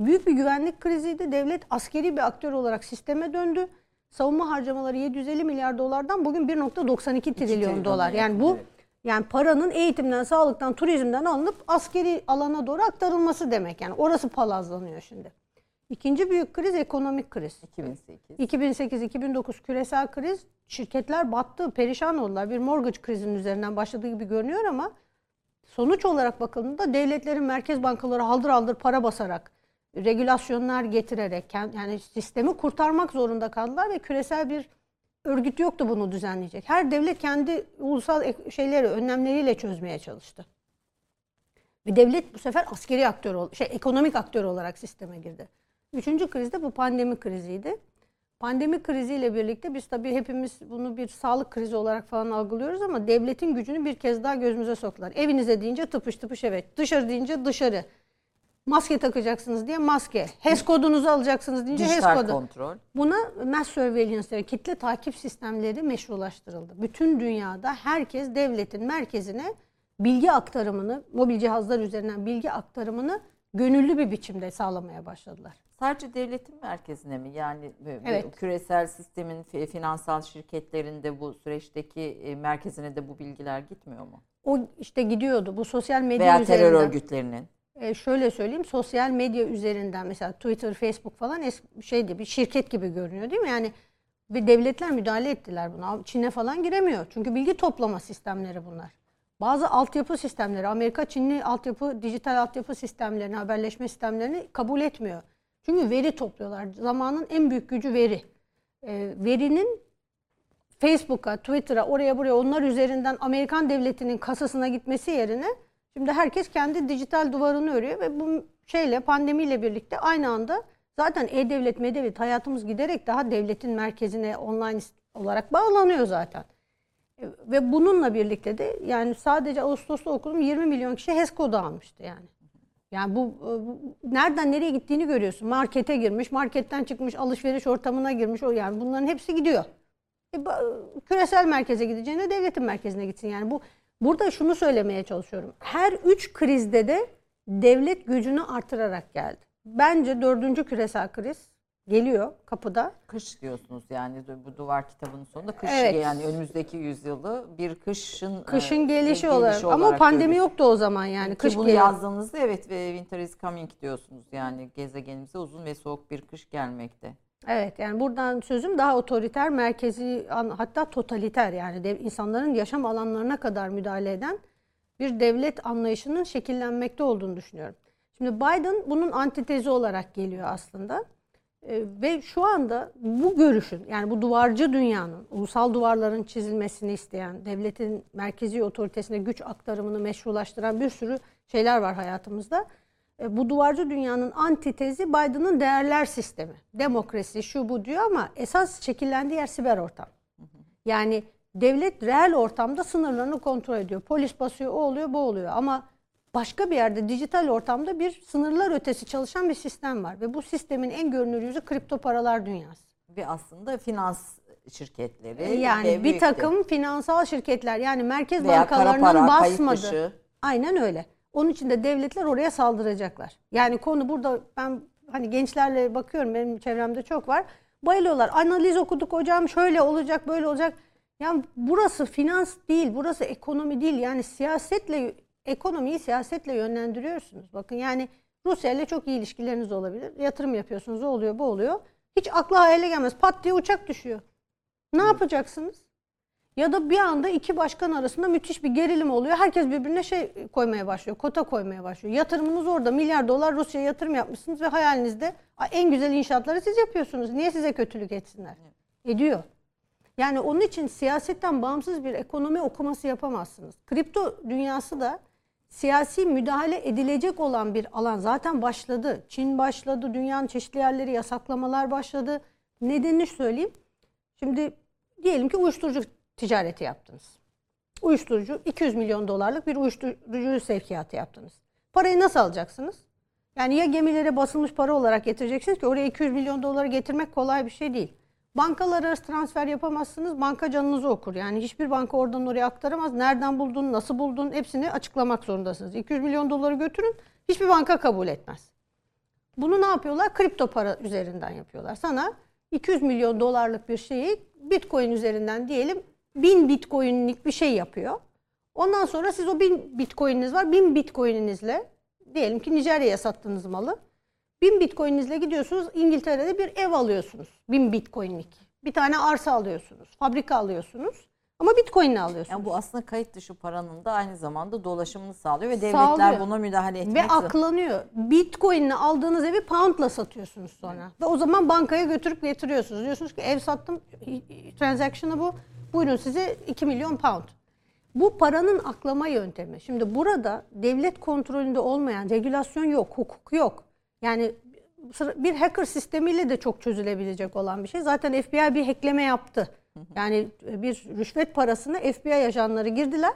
C: Büyük bir güvenlik kriziydi. Devlet askeri bir aktör olarak sisteme döndü. Savunma harcamaları 750 milyar dolardan bugün 1.92 trilyon dolar. Yani bu
B: evet.
C: yani paranın eğitimden, sağlıktan, turizmden alınıp askeri alana doğru aktarılması demek. Yani orası palazlanıyor şimdi. İkinci büyük kriz ekonomik kriz.
B: 2008.
C: 2008-2009 küresel kriz şirketler battı, perişan oldular. Bir mortgage krizinin üzerinden başladığı gibi görünüyor ama sonuç olarak bakıldığında devletlerin merkez bankaları haldır haldır para basarak, regülasyonlar getirerek yani sistemi kurtarmak zorunda kaldılar ve küresel bir örgüt yoktu bunu düzenleyecek. Her devlet kendi ulusal şeyleri, önlemleriyle çözmeye çalıştı. Ve devlet bu sefer askeri aktör, şey ekonomik aktör olarak sisteme girdi. Üçüncü kriz de bu pandemi kriziydi. Pandemi kriziyle birlikte biz tabii hepimiz bunu bir sağlık krizi olarak falan algılıyoruz ama devletin gücünü bir kez daha gözümüze soktular. Evinize deyince tıpış tıpış evet, dışarı deyince dışarı. Maske takacaksınız diye maske. HES kodunuzu alacaksınız deyince HES kodu.
B: kontrol.
C: Buna mass surveillance kitle takip sistemleri meşrulaştırıldı. Bütün dünyada herkes devletin merkezine bilgi aktarımını, mobil cihazlar üzerinden bilgi aktarımını gönüllü bir biçimde sağlamaya başladılar.
B: Sadece devletin merkezine mi? Yani e,
C: Evet.
B: küresel sistemin fi- finansal şirketlerinde bu süreçteki e, merkezine de bu bilgiler gitmiyor mu?
C: O işte gidiyordu bu sosyal medya
B: Veya
C: üzerinden.
B: terör örgütlerinin.
C: E, şöyle söyleyeyim sosyal medya üzerinden mesela Twitter, Facebook falan şeydi bir şirket gibi görünüyor değil mi? Yani ve devletler müdahale ettiler buna. Çin'e falan giremiyor. Çünkü bilgi toplama sistemleri bunlar. Bazı altyapı sistemleri, Amerika Çinli altyapı, dijital altyapı sistemlerini, haberleşme sistemlerini kabul etmiyor. Çünkü veri topluyorlar. Zamanın en büyük gücü veri. E, verinin Facebook'a, Twitter'a, oraya buraya onlar üzerinden Amerikan devletinin kasasına gitmesi yerine şimdi herkes kendi dijital duvarını örüyor ve bu şeyle pandemiyle birlikte aynı anda zaten e-devlet, medevlet hayatımız giderek daha devletin merkezine online olarak bağlanıyor zaten. E, Ve bununla birlikte de yani sadece Ağustos'ta okudum 20 milyon kişi HES kodu almıştı yani. Yani bu, e, bu nereden nereye gittiğini görüyorsun. Markete girmiş, marketten çıkmış, alışveriş ortamına girmiş. O yani bunların hepsi gidiyor. E, küresel merkeze gideceğine devletin merkezine gitsin. Yani bu burada şunu söylemeye çalışıyorum. Her üç krizde de devlet gücünü artırarak geldi. Bence dördüncü küresel kriz geliyor kapıda.
B: Kış diyorsunuz yani bu duvar kitabının sonunda kış
C: Evet.
B: yani önümüzdeki yüzyılı bir kışın
C: Kışın
B: e,
C: gelişi
B: gelişi
C: olarak. Ama pandemi
B: görüyoruz.
C: yoktu o zaman yani.
B: Ki
C: Kış
B: bunu
C: geliyor.
B: yazdığınızda evet ve winter is coming diyorsunuz yani gezegenimize uzun ve soğuk bir kış gelmekte.
C: Evet yani buradan sözüm daha otoriter, merkezi an- hatta totaliter yani dev, insanların yaşam alanlarına kadar müdahale eden bir devlet anlayışının şekillenmekte olduğunu düşünüyorum. Şimdi Biden bunun antitezi olarak geliyor aslında. Ee, ve şu anda bu görüşün yani bu duvarcı dünyanın ulusal duvarların çizilmesini isteyen, devletin merkezi otoritesine güç aktarımını meşrulaştıran bir sürü şeyler var hayatımızda. E, bu duvarcı dünyanın antitezi Biden'ın değerler sistemi. Demokrasi şu bu diyor ama esas şekillendiği yer siber ortam. Yani devlet reel ortamda sınırlarını kontrol ediyor. Polis basıyor, o oluyor, bu oluyor. Ama başka bir yerde dijital ortamda bir sınırlar ötesi çalışan bir sistem var. Ve bu sistemin en görünür yüzü kripto paralar dünyası.
B: Ve aslında finans şirketleri
C: E, Yani bir takım finansal şirketler yani merkez
B: veya
C: bankalarının
B: para,
C: basmadı. Aynen öyle. Onun için de devletler oraya saldıracaklar. Yani konu burada ben hani gençlerle bakıyorum benim çevremde çok var. Bayılıyorlar. Analiz okuduk hocam şöyle olacak böyle olacak. Yani burası finans değil, burası ekonomi değil. Yani siyasetle ekonomiyi siyasetle yönlendiriyorsunuz. Bakın yani Rusya ile çok iyi ilişkileriniz olabilir. Yatırım yapıyorsunuz, o oluyor, bu oluyor. Hiç akla hayale gelmez. Pat diye uçak düşüyor. Ne yapacaksınız? Ya da bir anda iki başkan arasında müthiş bir gerilim oluyor. Herkes birbirine şey koymaya başlıyor, kota koymaya başlıyor. Yatırımınız orada milyar dolar Rusya'ya yatırım yapmışsınız ve hayalinizde "Aa, en güzel inşaatları siz yapıyorsunuz. Niye size kötülük etsinler? Ediyor. Yani onun için siyasetten bağımsız bir ekonomi okuması yapamazsınız. Kripto dünyası da siyasi müdahale edilecek olan bir alan zaten başladı. Çin başladı, dünyanın çeşitli yerleri yasaklamalar başladı. Nedenini söyleyeyim. Şimdi diyelim ki uyuşturucu ticareti yaptınız. Uyuşturucu 200 milyon dolarlık bir uyuşturucu sevkiyatı yaptınız. Parayı nasıl alacaksınız? Yani ya gemilere basılmış para olarak getireceksiniz ki oraya 200 milyon doları getirmek kolay bir şey değil. Bankalar arası transfer yapamazsınız. Banka canınızı okur. Yani hiçbir banka oradan oraya aktaramaz. Nereden buldun, nasıl buldun hepsini açıklamak zorundasınız. 200 milyon doları götürün. Hiçbir banka kabul etmez. Bunu ne yapıyorlar? Kripto para üzerinden yapıyorlar. Sana 200 milyon dolarlık bir şeyi Bitcoin üzerinden diyelim 1000 Bitcoin'lik bir şey yapıyor. Ondan sonra siz o 1000 Bitcoin'iniz var. 1000 Bitcoin'inizle diyelim ki Nijerya'ya sattığınız malı 1000 Bitcoin'inizle gidiyorsunuz İngiltere'de bir ev alıyorsunuz. 1000 Bitcoin'lik. Bir tane arsa alıyorsunuz. Fabrika alıyorsunuz. Ama Bitcoin'le alıyorsunuz.
B: Yani bu aslında kayıt dışı paranın da aynı zamanda dolaşımını sağlıyor ve devletler
C: Sağlıyor.
B: buna müdahale etmek
C: Ve aklanıyor. Bitcoin'le aldığınız evi pound'la satıyorsunuz sonra. Ve o zaman bankaya götürüp getiriyorsunuz. Diyorsunuz ki ev sattım. Transaction'ı bu. Buyurun size 2 milyon pound. Bu paranın aklama yöntemi. Şimdi burada devlet kontrolünde olmayan regülasyon yok, hukuk yok. Yani bir hacker sistemiyle de çok çözülebilecek olan bir şey. Zaten FBI bir hackleme yaptı. Yani bir rüşvet parasını FBI ajanları girdiler.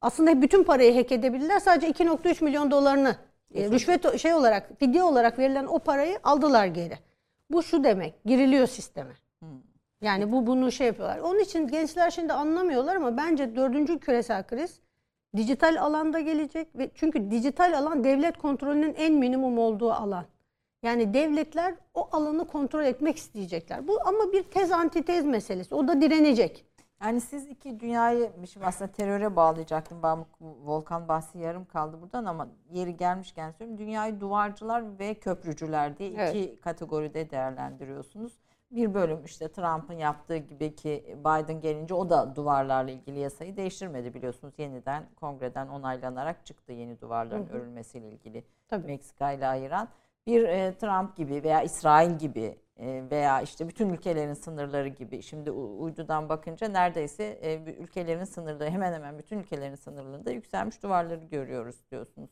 C: Aslında bütün parayı hack edebildiler. Sadece 2.3 milyon dolarını e, rüşvet şey olarak, fidye olarak verilen o parayı aldılar geri. Bu şu demek, giriliyor sisteme. Yani bu bunu şey yapıyorlar. Onun için gençler şimdi anlamıyorlar ama bence dördüncü küresel kriz dijital alanda gelecek ve çünkü dijital alan devlet kontrolünün en minimum olduğu alan. Yani devletler o alanı kontrol etmek isteyecekler. Bu ama bir tez antitez meselesi. O da direnecek.
B: Yani siz iki dünyayı şimdi aslında teröre bağlayacaktım. Ben volkan bahsi yarım kaldı buradan ama yeri gelmişken söyleyeyim. Dünyayı duvarcılar ve köprücüler diye iki
C: Evet.
B: kategoride değerlendiriyorsunuz. Bir bölüm işte Trump'ın yaptığı gibi ki Biden gelince o da duvarlarla ilgili yasayı değiştirmedi biliyorsunuz. Yeniden kongreden onaylanarak çıktı yeni duvarların örülmesiyle ilgili
C: Tabii.
B: Meksika ile ayıran. Bir e, Trump gibi veya İsrail gibi e, veya işte bütün ülkelerin sınırları gibi şimdi uydudan bakınca neredeyse e, ülkelerin sınırları hemen hemen bütün ülkelerin sınırlarında yükselmiş duvarları görüyoruz diyorsunuz.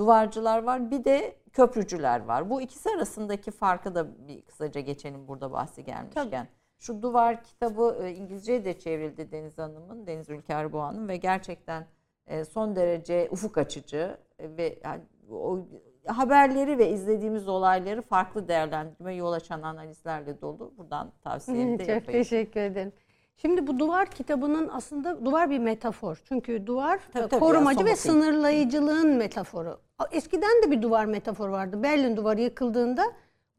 B: Duvarcılar var bir de köprücüler var. Bu ikisi arasındaki farkı da bir kısaca geçelim burada bahsi gelmişken. Şu duvar kitabı e, İngilizceye de çevrildi Deniz Hanım'ın, Deniz Ülke Arboğan'ın ve gerçekten e, son derece ufuk açıcı e, ve yani o haberleri ve izlediğimiz olayları farklı değerlendirme yol açan analizlerle dolu. Buradan tavsiyemi de
C: Çok
B: yapayım.
C: teşekkür ederim. Şimdi bu duvar kitabının aslında duvar bir metafor. Çünkü duvar
B: Tabii,
C: e,
B: tabii,
C: korumacı
B: ya,
C: ve sınırlayıcılığın metaforu. Eskiden de bir duvar metaforu vardı. Berlin duvarı yıkıldığında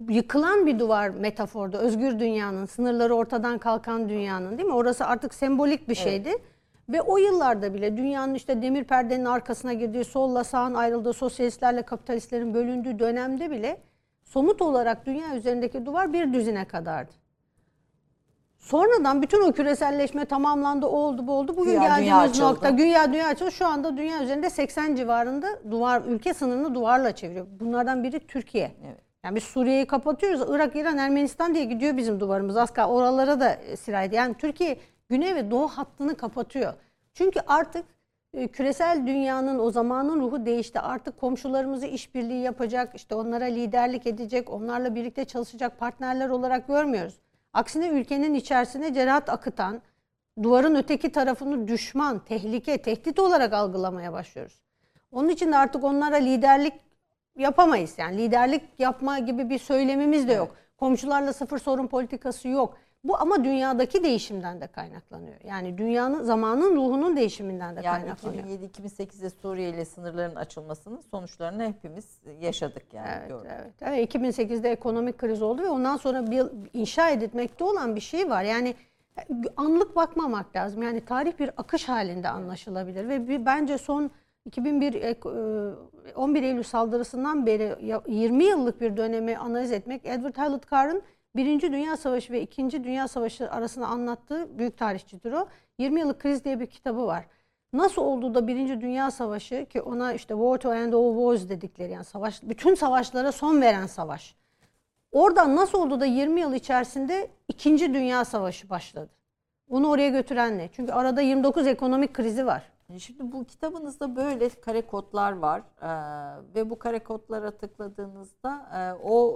C: yıkılan bir duvar metafordu. Özgür dünyanın, sınırları ortadan kalkan dünyanın değil mi? Orası artık sembolik bir şeydi. Ve o yıllarda bile dünyanın işte demir perdenin arkasına girdiği, solla sağın ayrıldığı, sosyalistlerle kapitalistlerin bölündüğü dönemde bile somut olarak dünya üzerindeki duvar bir düzine kadardı. Sonradan bütün o küreselleşme tamamlandı, oldu, bu oldu. Bugün
B: Güya dünya
C: geldiğimiz
B: açıldı.
C: nokta, güya dünya açıldı. Şu anda dünya üzerinde 80 civarında duvar, ülke sınırını duvarla çeviriyor. Bunlardan biri Türkiye.
B: Evet.
C: Yani biz Suriye'yi kapatıyoruz. Irak, İran, Ermenistan diye gidiyor bizim duvarımız. Kal- oralara da e, sirayet. Yani Türkiye güney ve doğu hattını kapatıyor. Çünkü artık e, küresel dünyanın o zamanın ruhu değişti. Artık komşularımızı işbirliği yapacak, işte onlara liderlik edecek, onlarla birlikte çalışacak partnerler olarak görmüyoruz. Aksine ülkenin içerisine cerahat akıtan, duvarın öteki tarafını düşman, tehlike, tehdit olarak algılamaya başlıyoruz. Onun için de artık onlara liderlik yapamayız. Yani liderlik yapma gibi bir söylemimiz de yok. Komşularla sıfır sorun politikası yok. Bu ama dünyadaki değişimden de kaynaklanıyor. Yani dünyanın zamanın ruhunun değişiminden de
B: Yani
C: kaynaklanıyor.
B: 2007-2008'de Suriye ile sınırların açılmasının sonuçlarını hepimiz yaşadık yani
C: Evet,
B: gördük.
C: evet. evet. 2008'de ekonomik kriz oldu ve ondan sonra bir inşa edilmekte olan bir şey var. Yani anlık bakmamak lazım. Yani tarih bir akış halinde anlaşılabilir ve bir, bence son 2001 ek- e, 11 Eylül saldırısından beri ya- 20 yıllık bir dönemi analiz etmek Edward Hallett Carr'ın Birinci Dünya Savaşı ve İkinci Dünya Savaşı arasında anlattığı büyük tarihçidir o. 20 yıllık kriz diye bir kitabı var. Nasıl oldu da Birinci Dünya Savaşı ki ona işte War to End All Wars dedikleri yani savaş bütün savaşlara son veren savaş. Oradan nasıl oldu da 20 yıl içerisinde İkinci Dünya Savaşı başladı? Onu oraya götüren ne? Çünkü arada 29 ekonomik krizi var.
B: E, Şimdi bu kitabınızda böyle kare kodlar var Ee, ve bu kare kodlara tıkladığınızda e, o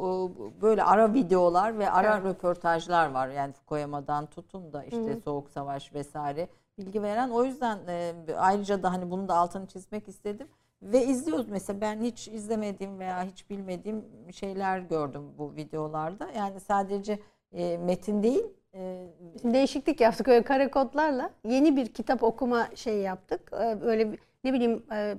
B: e, böyle ara videolar ve ara
C: Evet.
B: röportajlar var. Yani Fukuyama'dan tutun da işte Soğuk Savaş vesaire bilgi veren. O yüzden e, ayrıca da hani bunun da altını çizmek istedim. Ve izliyoruz mesela ben hiç izlemediğim veya hiç bilmediğim şeyler gördüm bu videolarda. Yani sadece e, metin değil
C: Şimdi değişiklik yaptık öyle kare kodlarla. Yeni bir kitap okuma şey yaptık. Ee, Böyle bir- ne bileyim e,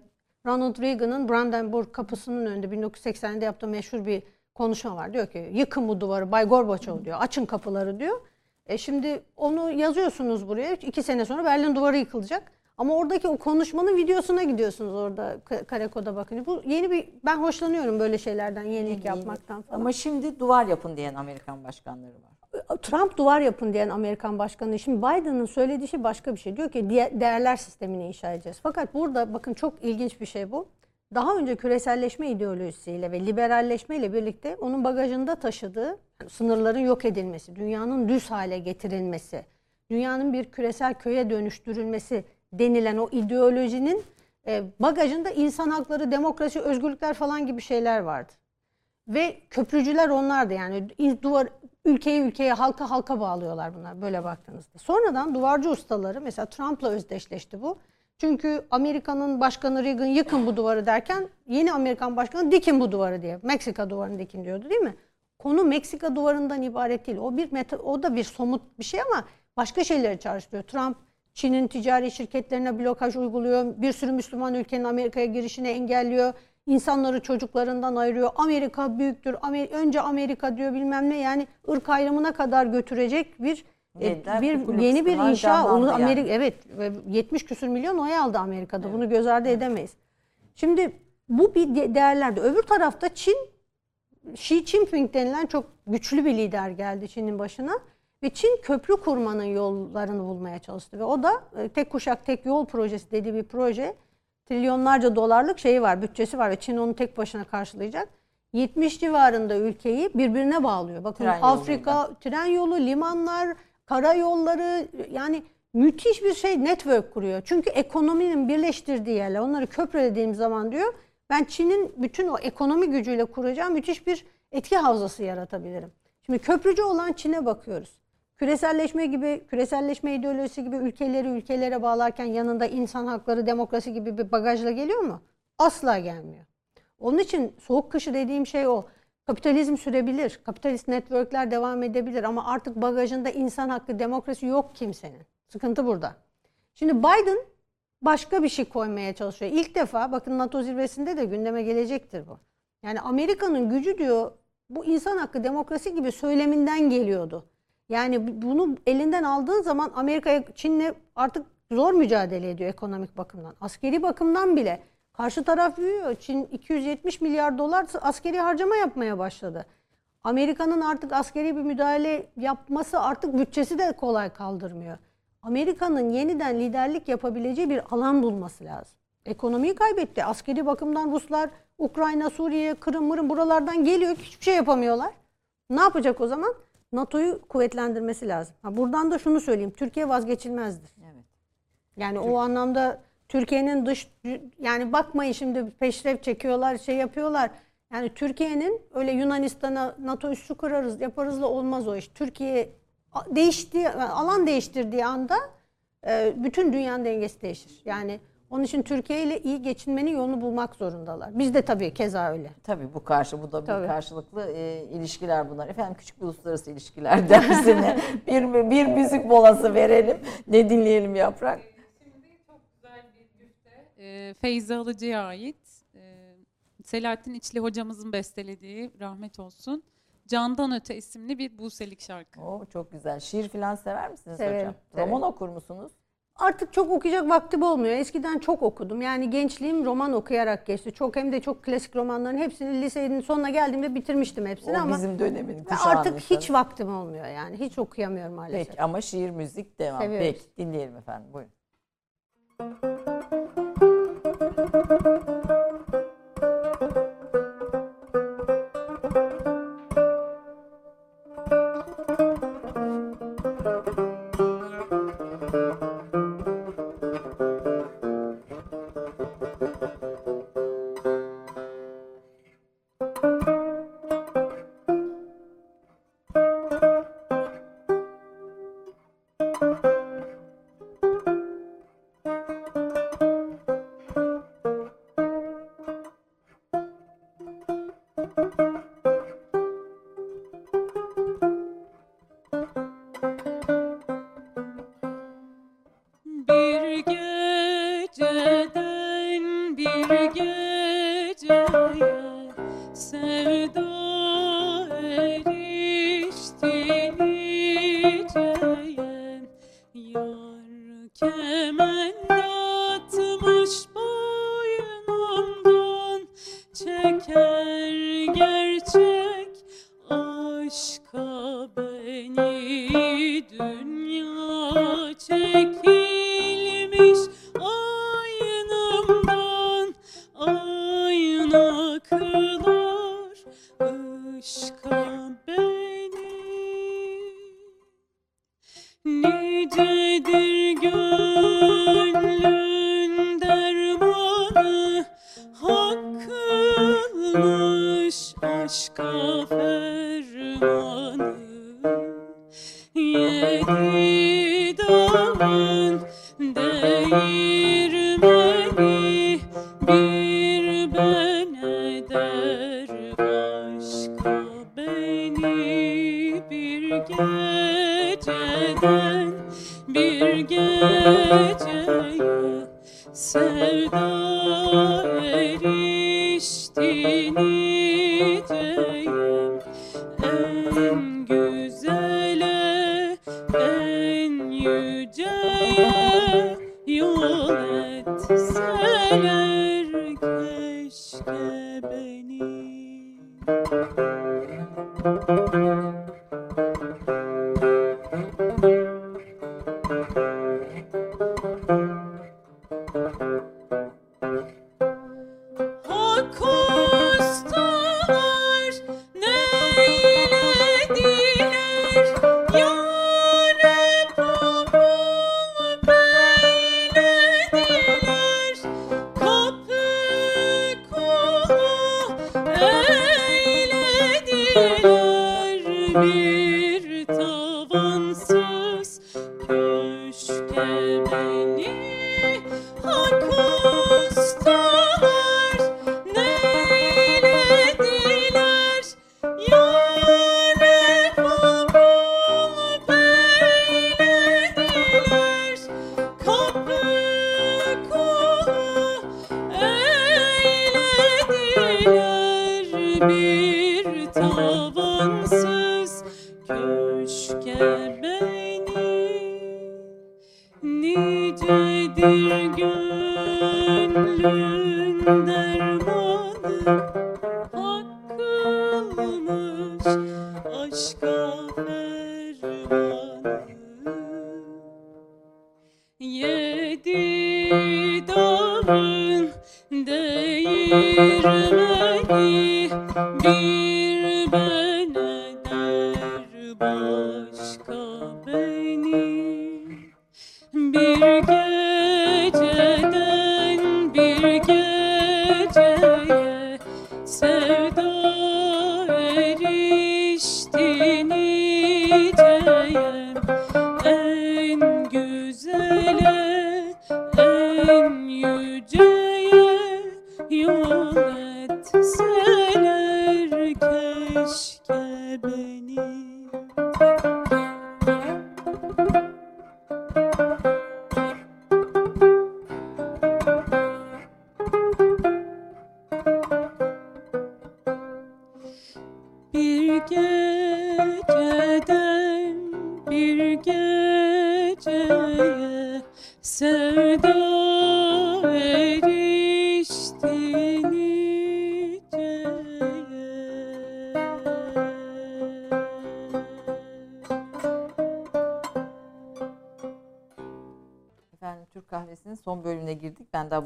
C: Ronald Reagan'ın Brandenburg kapısının önünde 1980'de yaptığı meşhur bir konuşma var. Diyor ki yıkın bu duvarı Bay Gorbaçov diyor. Açın kapıları diyor. E şimdi onu yazıyorsunuz buraya. iki sene sonra Berlin duvarı yıkılacak. Ama oradaki o konuşmanın videosuna gidiyorsunuz orada ka- kare koda bakınca. Bu yeni bir ben hoşlanıyorum böyle şeylerden yenilik yapmaktan falan.
B: ama şimdi duvar yapın diyen Amerikan başkanları var.
C: Trump duvar yapın diyen Amerikan başkanı. Şimdi Biden'ın söylediği şey başka bir şey. Diyor ki değerler sistemini inşa edeceğiz. Fakat burada bakın çok ilginç bir şey bu. Daha önce küreselleşme ideolojisiyle ve liberalleşmeyle birlikte onun bagajında taşıdığı yani sınırların yok edilmesi, dünyanın düz hale getirilmesi, dünyanın bir küresel köye dönüştürülmesi denilen o ideolojinin e, bagajında insan hakları, demokrasi, özgürlükler falan gibi şeyler vardı. Ve köprücüler onlardı yani duvar ülkeyi ülkeye halka halka bağlıyorlar bunlar böyle baktığınızda. Sonradan duvarcı ustaları mesela Trump'la özdeşleşti bu. Çünkü Amerika'nın başkanı Reagan yıkın bu duvarı derken yeni Amerikan başkanı dikin bu duvarı diye. Meksika duvarını dikin diyordu değil mi? Konu Meksika duvarından ibaret değil. O bir meta, o da bir somut bir şey ama başka şeyleri çağrıştırıyor. Trump Çin'in ticari şirketlerine blokaj uyguluyor. Bir sürü Müslüman ülkenin Amerika'ya girişini engelliyor. İnsanları çocuklarından ayırıyor. Amerika büyüktür. Amer- önce Amerika diyor bilmem ne. Yani ırk ayrımına kadar götürecek bir e,
B: Yeniden
C: bir yeni bir inşa. Onu
B: yani.
C: Amerika evet ve 70 küsür milyon oy aldı Amerika'da. Bunu göz ardı edemeyiz. Şimdi bu bir de- değerlerde. Öbür tarafta Çin Xi Jinping denilen çok güçlü bir lider geldi Çin'in başına ve Çin köprü kurmanın yollarını bulmaya çalıştı ve o da e, tek kuşak tek yol projesi dediği bir proje. Trilyonlarca dolarlık şeyi var, bütçesi var ve Çin onu tek başına karşılayacak. 70 civarında ülkeyi birbirine bağlıyor. Bakın
B: Tren
C: Afrika, tren yolu, limanlar, karayolları yani müthiş bir şey network kuruyor. Çünkü ekonominin birleştirdiği yerler onları köprülediğim zaman diyor ben Çin'in bütün o ekonomi gücüyle kuracağım müthiş bir etki havzası yaratabilirim. Şimdi köprücü olan Çin'e bakıyoruz. Küreselleşme gibi, küreselleşme ideolojisi gibi ülkeleri ülkelere bağlarken yanında insan hakları, demokrasi gibi bir bagajla geliyor mu? Asla gelmiyor. Onun için soğuk kışı dediğim şey o. Kapitalizm sürebilir, kapitalist networkler devam edebilir ama artık bagajında insan hakkı, demokrasi yok kimsenin. Sıkıntı burada. Şimdi Biden başka bir şey koymaya çalışıyor. İlk defa bakın NATO zirvesinde de gündeme gelecektir bu. Yani Amerika'nın gücü diyor bu insan hakkı, demokrasi gibi söyleminden geliyordu. Yani bunu elinden aldığın zaman Amerika'ya Çin'le artık zor mücadele ediyor ekonomik bakımdan. Askeri bakımdan bile karşı taraf büyüyor. Çin 270 milyar dolar askeri harcama yapmaya başladı. Amerika'nın artık askeri bir müdahale yapması artık bütçesi de kolay kaldırmıyor. Amerika'nın yeniden liderlik yapabileceği bir alan bulması lazım. Ekonomiyi kaybetti. Askeri bakımdan Ruslar Ukrayna, Suriye, Kırım, Mırım buralardan geliyor. Hiçbir şey yapamıyorlar. Ne yapacak o zaman? NATO'yu kuvvetlendirmesi lazım. Ha, buradan da şunu söyleyeyim. Türkiye vazgeçilmezdir.
B: Evet.
C: Yani o anlamda Türkiye'nin dış yani bakmayın şimdi peşref çekiyorlar, şey yapıyorlar. Yani Türkiye'nin öyle Yunanistan'a NATO üssü kurarız, yaparız da olmaz o iş. Türkiye değiştiği, alan değiştirdiği anda e, bütün dünyanın dengesi değişir. Yani onun için Türkiye ile iyi geçinmenin yolunu bulmak zorundalar. Biz de tabii keza öyle.
B: Tabii bu karşı bu da bir
C: Tabii.
B: karşılıklı e, ilişkiler bunlar. Efendim küçük bir uluslararası ilişkiler dersine bir bir müzik molası verelim. Ne dinleyelim yaprak?
A: Ee, Feyzi Alıcı'ya ait. Ee, Selahattin İçli hocamızın bestelediği rahmet olsun. Candan Öte isimli bir Buselik şarkı.
B: Oo, çok güzel. Şiir falan sever misiniz
C: Severim,
B: hocam?
C: severim.
B: Roman okur musunuz?
C: Artık çok okuyacak vaktim olmuyor. Eskiden çok okudum. Yani gençliğim roman okuyarak geçti. Çok hem de çok klasik romanların hepsini lisenin sonuna geldiğimde bitirmiştim hepsini
A: o
C: ama
A: bizim dönemin kuşağının.
C: Artık hiç vaktim olmuyor yani. Hiç okuyamıyorum maalesef.
A: Peki ama şiir müzik devam.
C: Seviyoruz.
A: Peki dinleyelim efendim. Buyurun.
B: sevdim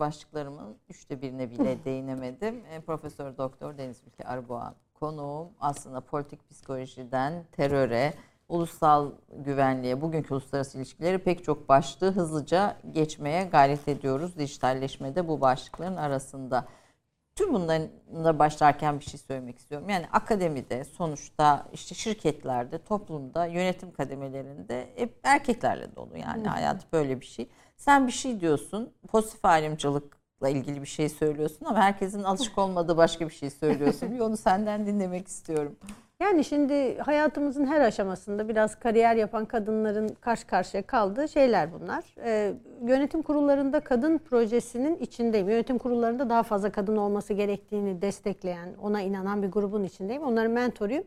B: başlıklarımın üçte birine bile değinemedim. E, Profesör Doktor Deniz Ülke Arboğan konuğum. Aslında politik psikolojiden teröre, ulusal güvenliğe, bugünkü uluslararası ilişkileri pek çok başlığı hızlıca geçmeye gayret ediyoruz. Dijitalleşmede bu başlıkların arasında. Tüm bunlarla başlarken bir şey söylemek istiyorum. Yani akademide, sonuçta işte şirketlerde, toplumda, yönetim kademelerinde hep erkeklerle dolu. Yani hayat böyle bir şey. Sen bir şey diyorsun, pozitif ayrımcılıkla ilgili bir şey söylüyorsun ama herkesin alışık olmadığı başka bir şey söylüyorsun. Bir onu senden dinlemek istiyorum.
C: Yani şimdi hayatımızın her aşamasında biraz kariyer yapan kadınların karşı karşıya kaldığı şeyler bunlar. Ee, yönetim kurullarında kadın projesinin içindeyim. Yönetim kurullarında daha fazla kadın olması gerektiğini destekleyen, ona inanan bir grubun içindeyim. Onların mentoruyum.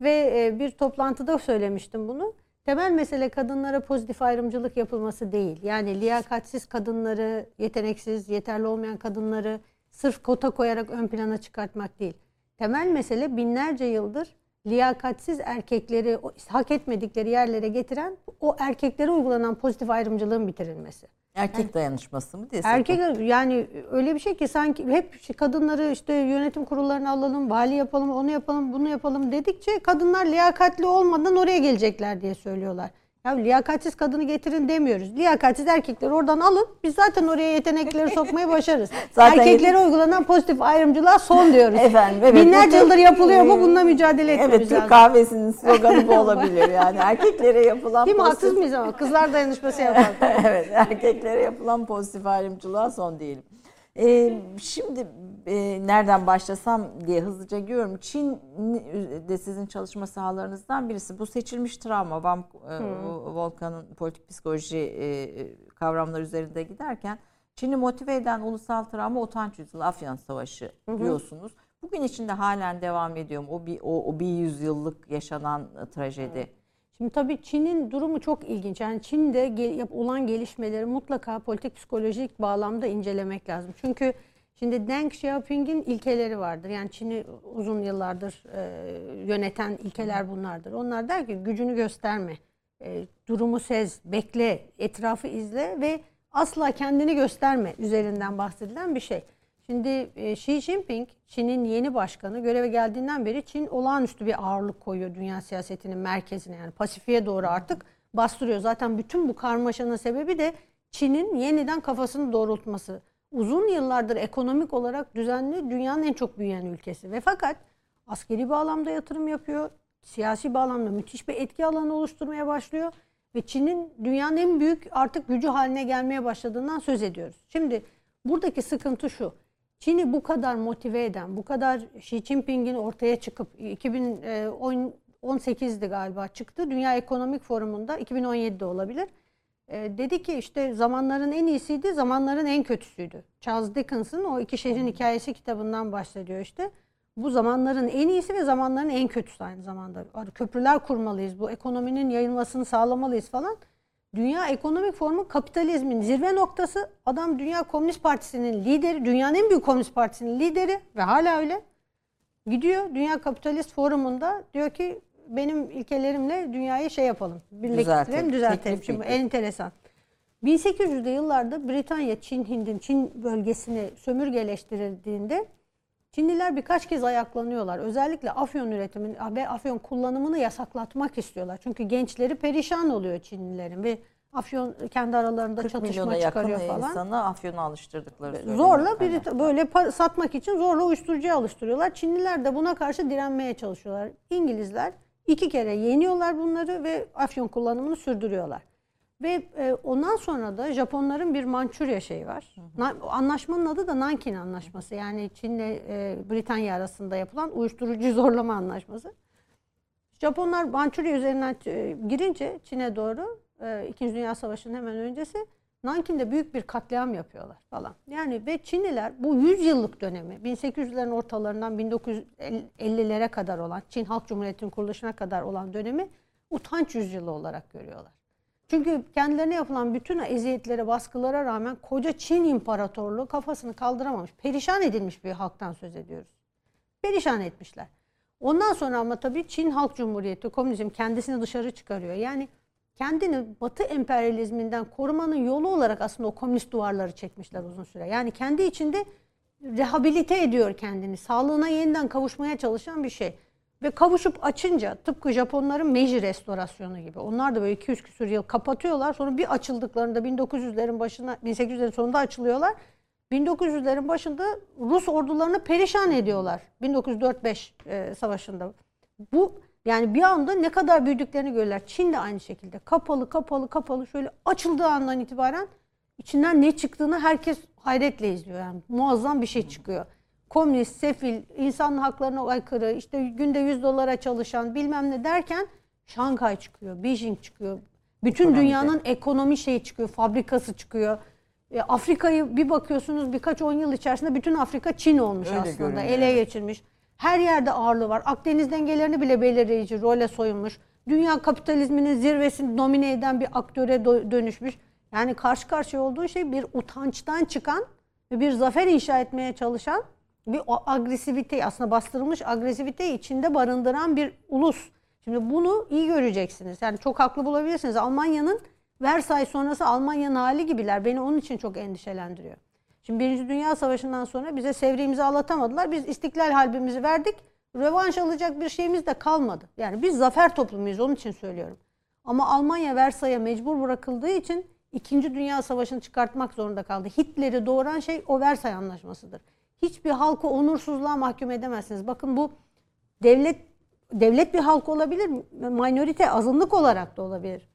C: Ve e, bir toplantıda söylemiştim bunu. Temel mesele kadınlara pozitif ayrımcılık yapılması değil. Yani liyakatsiz kadınları, yeteneksiz, yeterli olmayan kadınları sırf kota koyarak ön plana çıkartmak değil. Temel mesele binlerce yıldır liyakatsiz erkekleri o- hak etmedikleri yerlere getiren o erkeklere uygulanan pozitif ayrımcılığın bitirilmesi.
B: Erkek dayanışması mı desek?
C: Erkek yani öyle bir şey ki sanki hep kadınları işte yönetim kurullarına alalım, vali yapalım, onu yapalım, bunu yapalım dedikçe kadınlar liyakatli olmadan oraya gelecekler diye söylüyorlar. Ya liyakatsiz kadını getirin demiyoruz. Liyakatsiz erkekleri oradan alın. Biz zaten oraya yetenekleri sokmayı başarırız.
B: Zaten-
C: Erkeklere uygulanan pozitif ayrımcılığa son diyoruz.
B: Efendim, evet.
C: Binlerce yıldır yapılıyor mu? Bununla mücadele etmemiz
B: Evet
C: lazım.
B: kahvesinin sloganı bu olabilir yani. Erkeklere yapılan
C: Değil mi?
B: pozitif-
C: Haksız mıyız ama? Kızlar dayanışması yapalım.
B: evet, erkeklere yapılan pozitif ayrımcılığa son diyelim. Ee, şimdi e, nereden başlasam diye hızlıca görüyorum. Çin de sizin çalışma sahalarınızdan birisi. Bu seçilmiş travma, Van e, Volkan'ın politik psikoloji e, kavramları üzerinde giderken Çin'i motive eden ulusal travma utanç yüzyılı Afyan Savaşı diyorsunuz. Bugün içinde halen devam ediyor mu? O bir, o, o bir yüzyıllık yaşanan e, trajedi.
C: Şimdi tabii Çin'in durumu çok ilginç. Yani Çin'de gel- olan gelişmeleri mutlaka politik psikolojik bağlamda incelemek lazım. Çünkü şimdi Deng Xiaoping'in ilkeleri vardır. Yani Çin'i uzun yıllardır e, yöneten ilkeler bunlardır. Onlar der ki gücünü gösterme, e, durumu sez, bekle, etrafı izle ve asla kendini gösterme üzerinden bahsedilen bir şey. Şimdi e, Xi Jinping, Çin'in yeni başkanı göreve geldiğinden beri Çin olağanüstü bir ağırlık koyuyor dünya siyasetinin merkezine yani Pasifik'e doğru artık bastırıyor. Zaten bütün bu karmaşanın sebebi de Çin'in yeniden kafasını doğrultması. Uzun yıllardır ekonomik olarak düzenli dünyanın en çok büyüyen ülkesi ve fakat askeri bağlamda yatırım yapıyor. Siyasi bağlamda müthiş bir etki alanı oluşturmaya başlıyor ve Çin'in dünyanın en büyük artık gücü haline gelmeye başladığından söz ediyoruz. Şimdi buradaki sıkıntı şu. Çin'i bu kadar motive eden, bu kadar Xi Jinping'in ortaya çıkıp 2018'di galiba çıktı. Dünya Ekonomik Forumu'nda 2017'de olabilir. E, dedi ki işte zamanların en iyisiydi, zamanların en kötüsüydü. Charles Dickens'ın o iki şehrin hikayesi kitabından bahsediyor işte. Bu zamanların en iyisi ve zamanların en kötüsü aynı zamanda. Köprüler kurmalıyız, bu ekonominin yayılmasını sağlamalıyız falan. Dünya Ekonomik Forumu kapitalizmin zirve noktası. Adam Dünya Komünist Partisi'nin lideri, dünyanın en büyük komünist partisinin lideri ve hala öyle. Gidiyor Dünya Kapitalist Forumu'nda diyor ki benim ilkelerimle dünyayı şey yapalım.
B: Düzeltelim,
C: Birleştirelim, düzeltelim.
B: teklif
C: Şimdi enteresan. 1800'lü yıllarda Britanya, Çin, Hind'in Çin bölgesini sömürgeleştirildiğinde Çinliler birkaç kez ayaklanıyorlar. Özellikle afyon üretimini ve afyon kullanımını yasaklatmak istiyorlar. Çünkü gençleri perişan oluyor Çinlilerin ve afyon kendi aralarında
B: 40
C: çatışma
B: milyona yakın
C: çıkarıyor falan.
B: insanı afyona alıştırdıkları söyleniyor.
C: Zorla biri böyle satmak için zorla uyuşturucuya alıştırıyorlar. Çinliler de buna karşı direnmeye çalışıyorlar. İngilizler iki kere yeniyorlar bunları ve afyon kullanımını sürdürüyorlar. Ve e, ondan sonra da Japonların bir Mançurya şeyi var. Na- anlaşmanın adı da Nankin Anlaşması. Yani Çin'le e, Britanya arasında yapılan uyuşturucu zorlama anlaşması. Japonlar Mançurya üzerinden e, girince Çin'e doğru e, İkinci Dünya Savaşı'nın hemen öncesi Nankin'de büyük bir katliam yapıyorlar falan. Yani ve Çinliler bu 100 yıllık dönemi 1800'lerin ortalarından 1950'lere kadar olan Çin Halk Cumhuriyeti'nin kuruluşuna kadar olan dönemi utanç yüzyılı olarak görüyorlar. Çünkü kendilerine yapılan bütün eziyetlere, baskılara rağmen koca Çin İmparatorluğu kafasını kaldıramamış. Perişan edilmiş bir halktan söz ediyoruz. Perişan etmişler. Ondan sonra ama tabii Çin Halk Cumhuriyeti, komünizm kendisini dışarı çıkarıyor. Yani kendini Batı emperyalizminden korumanın yolu olarak aslında o komünist duvarları çekmişler uzun süre. Yani kendi içinde rehabilite ediyor kendini. Sağlığına yeniden kavuşmaya çalışan bir şey. Ve kavuşup açınca tıpkı Japonların Meiji restorasyonu gibi. Onlar da böyle 200 küsur yıl kapatıyorlar. Sonra bir açıldıklarında 1900'lerin başına 1800'lerin sonunda açılıyorlar. 1900'lerin başında Rus ordularını perişan ediyorlar. 1904-5 e, savaşında. Bu yani bir anda ne kadar büyüdüklerini görürler. Çin de aynı şekilde. Kapalı kapalı kapalı şöyle açıldığı andan itibaren içinden ne çıktığını herkes hayretle izliyor. Yani muazzam bir şey çıkıyor. Komünist, sefil, insan haklarına aykırı, işte günde 100 dolara çalışan bilmem ne derken Şanghay çıkıyor, Beijing çıkıyor. Bütün
B: Ekonomide.
C: dünyanın ekonomi şeyi çıkıyor, fabrikası çıkıyor. E, Afrika'yı bir bakıyorsunuz birkaç on yıl içerisinde bütün Afrika Çin olmuş
B: Öyle
C: aslında.
B: görünüyor,
C: Ele geçirmiş. Her yerde ağırlığı var. Akdeniz dengelerini bile belirleyici role soyunmuş. Dünya kapitalizminin zirvesini domine eden bir aktöre dönüşmüş. Yani karşı karşıya olduğu şey bir utançtan çıkan ve bir zafer inşa etmeye çalışan bir o agresivite aslında bastırılmış agresiviteyi içinde barındıran bir ulus. Şimdi bunu iyi göreceksiniz. Yani çok haklı bulabilirsiniz. Almanya'nın Versay sonrası Almanya'nın hali gibiler. Beni onun için çok endişelendiriyor. Şimdi Birinci Dünya Savaşı'ndan sonra bize Sevri imzalatamadılar. Biz istiklal halbimizi verdik. Rövanş alacak bir şeyimiz de kalmadı. Yani biz zafer toplumuyuz onun için söylüyorum. Ama Almanya Versay'a mecbur bırakıldığı için İkinci Dünya Savaşı'nı çıkartmak zorunda kaldı. Hitler'i doğuran şey o Versay Anlaşması'dır. Hiçbir halkı onursuzluğa mahkum edemezsiniz. Bakın bu devlet devlet bir halk olabilir, minorite azınlık olarak da olabilir.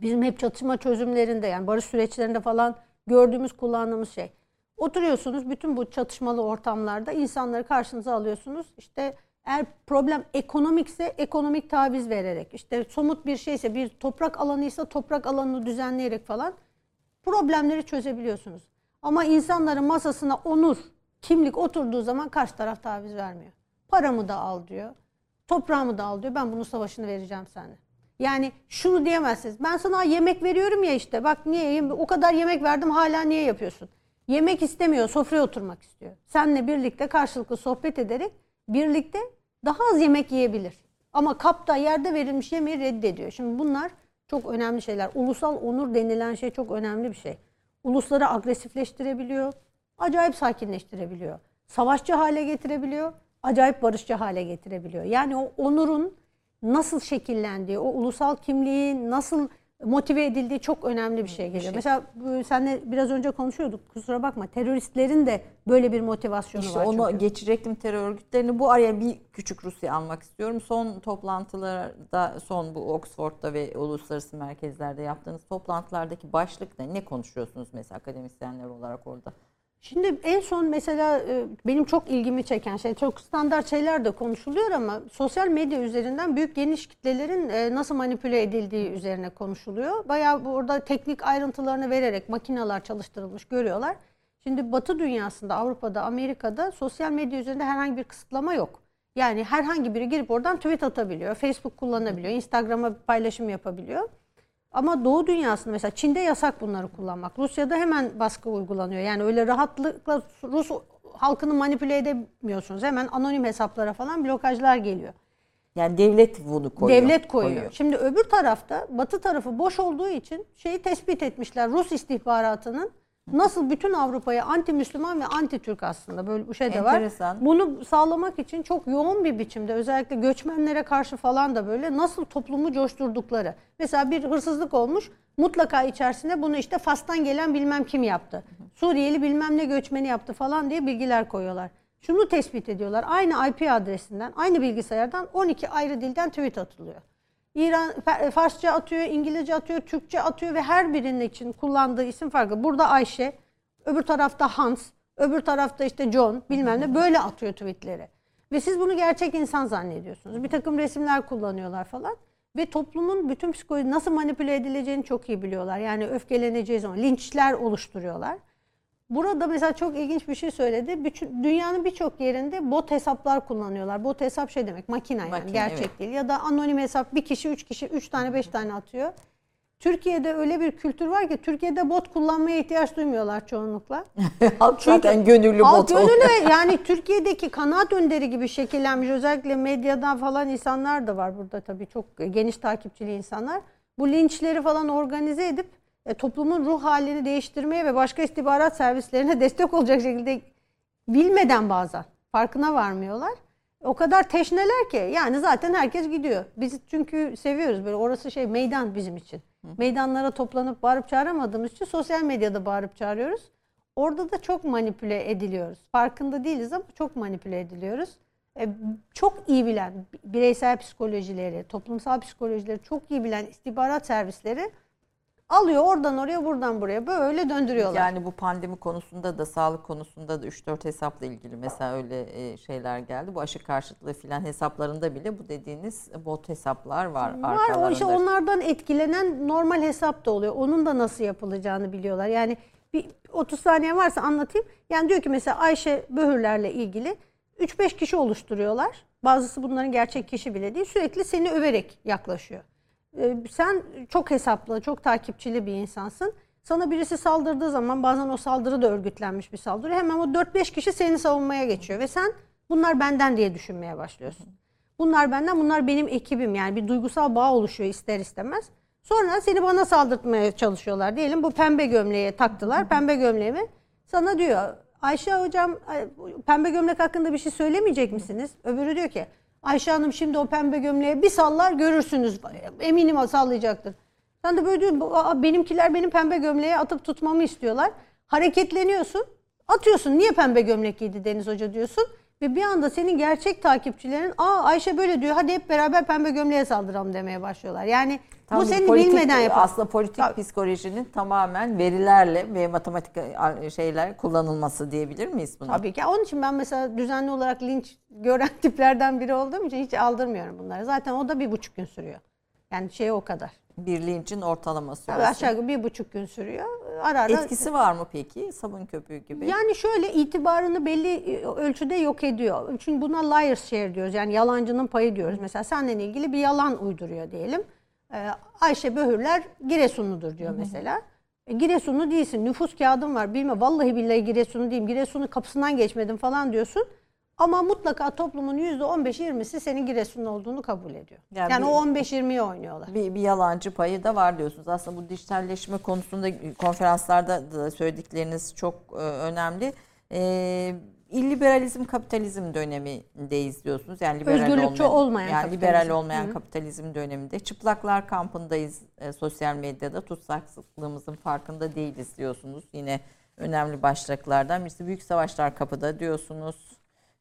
C: Bizim hep çatışma çözümlerinde yani barış süreçlerinde falan gördüğümüz, kullandığımız şey. Oturuyorsunuz bütün bu çatışmalı ortamlarda insanları karşınıza alıyorsunuz. İşte eğer problem ekonomikse ekonomik taviz vererek, işte somut bir şeyse bir toprak alanıysa toprak alanını düzenleyerek falan problemleri çözebiliyorsunuz. Ama insanların masasına onur, kimlik oturduğu zaman karşı taraf taviz vermiyor. Paramı da al diyor. Toprağımı da al diyor. Ben bunun savaşını vereceğim sana. Yani şunu diyemezsiniz. Ben sana yemek veriyorum ya işte. Bak niye o kadar yemek verdim hala niye yapıyorsun? Yemek istemiyor, sofraya oturmak istiyor. Seninle birlikte karşılıklı sohbet ederek birlikte daha az yemek yiyebilir. Ama kapta yerde verilmiş yemeği reddediyor. Şimdi bunlar çok önemli şeyler. Ulusal onur denilen şey çok önemli bir şey. Ulusları agresifleştirebiliyor, acayip sakinleştirebiliyor. Savaşçı hale getirebiliyor, acayip barışçı hale getirebiliyor. Yani o onurun nasıl şekillendiği, o ulusal kimliği nasıl motive edildiği çok önemli bir şey geliyor. Mesela bu- seninle biraz önce konuşuyorduk. Kusura bakma. Teröristlerin de böyle bir motivasyonu
B: İşte
C: var.
B: onu
C: çünkü.
B: geçecektim terör örgütlerini. Bu araya bir küçük Rusya almak istiyorum. Son toplantılarda, son bu Oxford'da ve uluslararası merkezlerde yaptığınız toplantılardaki başlık ne? Ne konuşuyorsunuz mesela akademisyenler olarak orada?
C: Şimdi en son mesela e, benim çok ilgimi çeken şey çok standart şeyler de konuşuluyor ama sosyal medya üzerinden büyük geniş kitlelerin e, nasıl manipüle edildiği üzerine konuşuluyor. Bayağı burada teknik ayrıntılarını vererek makineler çalıştırılmış görüyorlar. Şimdi Batı dünyasında, Avrupa'da, Amerika'da sosyal medya üzerinde herhangi bir kısıtlama yok. Yani herhangi biri girip oradan tweet atabiliyor, Facebook kullanabiliyor, Instagram'a paylaşım yapabiliyor. Ama Doğu dünyasında mesela Çin'de yasak bunları kullanmak. Rusya'da hemen baskı uygulanıyor. Yani öyle rahatlıkla Rus halkını manipüle edemiyorsunuz. Hemen anonim hesaplara falan blokajlar geliyor.
B: Yani devlet bunu koyuyor.
C: Devlet koyuyor. Şimdi öbür tarafta Batı tarafı boş olduğu için şeyi tespit etmişler. Rus istihbaratının nasıl bütün Avrupa'ya anti Müslüman ve anti Türk aslında böyle bir şey de var.
B: Enteresan.
C: Bunu sağlamak için çok yoğun bir biçimde özellikle göçmenlere karşı falan da böyle nasıl toplumu coşturdukları. Mesela bir hırsızlık olmuş mutlaka içerisinde bunu işte Fas'tan gelen bilmem kim yaptı. Suriyeli bilmem ne göçmeni yaptı falan diye bilgiler koyuyorlar. Şunu tespit ediyorlar. Aynı IP adresinden, aynı bilgisayardan 12 ayrı dilden tweet atılıyor. İran Fa- Farsça atıyor, İngilizce atıyor, Türkçe atıyor ve her birinin için kullandığı isim farklı. Burada Ayşe, öbür tarafta Hans, öbür tarafta işte John bilmem ne böyle atıyor tweetleri. Ve siz bunu gerçek insan zannediyorsunuz. Bir takım resimler kullanıyorlar falan. Ve toplumun bütün psikoloji nasıl manipüle edileceğini çok iyi biliyorlar. Yani öfkeleneceği zaman linçler oluşturuyorlar. Burada mesela çok ilginç bir şey söyledi. Bütün, dünyanın birçok yerinde bot hesaplar kullanıyorlar. Bot hesap şey demek makine yani
B: Makine,
C: gerçek
B: evet.
C: değil. Ya da anonim hesap bir kişi, üç kişi, üç tane, beş tane atıyor. Türkiye'de öyle bir kültür var ki Türkiye'de bot kullanmaya ihtiyaç duymuyorlar çoğunlukla.
B: Halk
C: Çünkü
B: zaten gönüllü
C: Halk
B: bot
C: gönüllü yani Türkiye'deki kanaat önderi gibi şekillenmiş özellikle medyadan falan insanlar da var burada tabii çok geniş takipçili insanlar. Bu linçleri falan organize edip e, toplumun ruh halini değiştirmeye ve başka istihbarat servislerine destek olacak şekilde bilmeden bazen farkına varmıyorlar. O kadar teşneler ki yani zaten herkes gidiyor. Biz çünkü seviyoruz böyle orası şey meydan bizim için. Meydanlara toplanıp bağırıp çağıramadığımız için sosyal medyada bağırıp çağırıyoruz. Orada da çok manipüle ediliyoruz. Farkında değiliz ama çok manipüle ediliyoruz. E, çok iyi bilen bireysel psikolojileri, toplumsal psikolojileri çok iyi bilen istihbarat servisleri alıyor oradan oraya buradan buraya böyle döndürüyorlar.
B: Yani bu pandemi konusunda da sağlık konusunda da 3-4 hesapla ilgili mesela öyle e, şeyler geldi. Bu aşı karşıtlığı filan hesaplarında bile bu dediğiniz bot hesaplar var.
C: Var o işte onlardan etkilenen normal hesap da oluyor. Onun da nasıl yapılacağını biliyorlar. Yani bir 30 saniye varsa anlatayım. Yani diyor ki mesela Ayşe Böhürler'le ilgili 3-5 kişi oluşturuyorlar. Bazısı bunların gerçek kişi bile değil. Sürekli seni överek yaklaşıyor. Ee, sen çok hesaplı, çok takipçili bir insansın. Sana birisi saldırdığı zaman bazen o saldırı da örgütlenmiş bir saldırı. Hemen o 4-5 kişi seni savunmaya geçiyor ve sen bunlar benden diye düşünmeye başlıyorsun. Bunlar benden, bunlar benim ekibim. Yani bir duygusal bağ oluşuyor ister istemez. Sonra seni bana saldırtmaya çalışıyorlar. Diyelim bu pembe gömleğe taktılar. Pembe gömleğimi sana diyor. Ayşe hocam pembe gömlek hakkında bir şey söylemeyecek misiniz? Öbürü diyor ki Ayşe Hanım şimdi o pembe gömleğe bir sallar görürsünüz. Eminim sallayacaktır. Sen de böyle diyorsun "Aa, benimkiler benim pembe gömleğe atıp tutmamı istiyorlar. Hareketleniyorsun. Atıyorsun. Niye pembe gömlek giydi Deniz Hoca diyorsun. Ve bir anda senin gerçek takipçilerin aa Ayşe böyle diyor hadi hep beraber pembe gömleğe saldıralım demeye başlıyorlar. Yani
B: Tam
C: bu seni
B: politik-
C: bilmeden yapıyor.
B: Aslında politik psikolojinin tamamen verilerle ve matematik e, şeyler kullanılması diyebilir miyiz buna?
C: Tabii ki. Onun için ben mesela düzenli olarak linç gören tiplerden biri olduğum için hiç aldırmıyorum bunları. Zaten o da bir buçuk gün sürüyor. Yani şey o kadar.
B: Bir linçin ortalama
C: Tabii
B: süresi.
C: aşağı yukarı bir buçuk gün sürüyor. Ara ara
B: Etkisi var mı peki? Sabun köpüğü gibi.
C: Yani şöyle itibarını belli e, ölçüde yok ediyor. Çünkü buna liar's share diyoruz. Yani yalancının payı diyoruz. Mesela seninle ilgili bir yalan uyduruyor diyelim. Ee, Ayşe Böhürler Giresunludur diyor mesela. E, Giresunlu değilsin. Nüfus kağıdın var. Bilme vallahi billahi Giresunlu değilim. Giresun'un kapısından geçmedim falan diyorsun. Ama mutlaka toplumun %15-20'si senin Giresunlu olduğunu kabul ediyor.
B: Yani
C: Yani,
B: bir-
C: o 15-20'ye oynuyorlar.
B: bir, bir yalancı payı da var diyorsunuz. Aslında bu dijitalleşme konusunda konferanslarda da söyledikleriniz çok e, önemli. E, illiberalizm kapitalizm dönemindeyiz diyorsunuz. Yani liberal
C: Özgürlükçü olmayan
B: yani
C: kapitalizm.
B: liberal olmayan
C: Hı.
B: kapitalizm döneminde. Çıplaklar kampındayız e, sosyal medyada. Tutsaklığımızın farkında değiliz diyorsunuz. Yine önemli başlıklardan birisi büyük savaşlar kapıda diyorsunuz.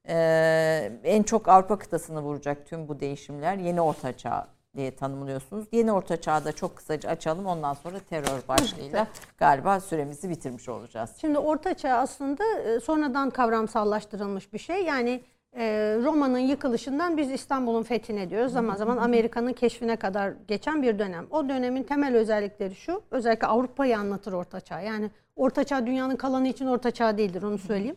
B: Ee, en çok Avrupa kıtasını vuracak tüm bu değişimler yeni orta çağ diye tanımlıyorsunuz. Yeni orta çağda çok kısaca açalım ondan sonra terör başlığıyla galiba süremizi bitirmiş olacağız.
C: Şimdi Orta Çağ aslında e, sonradan kavramsallaştırılmış bir şey. Yani e, Roma'nın yıkılışından biz İstanbul'un fethine diyoruz. Zaman zaman Amerika'nın keşfine kadar geçen bir dönem. O dönemin temel özellikleri şu. Özellikle Avrupa'yı anlatır Orta Çağ. Yani Orta Çağ dünyanın kalanı için Orta Çağ değildir onu söyleyeyim.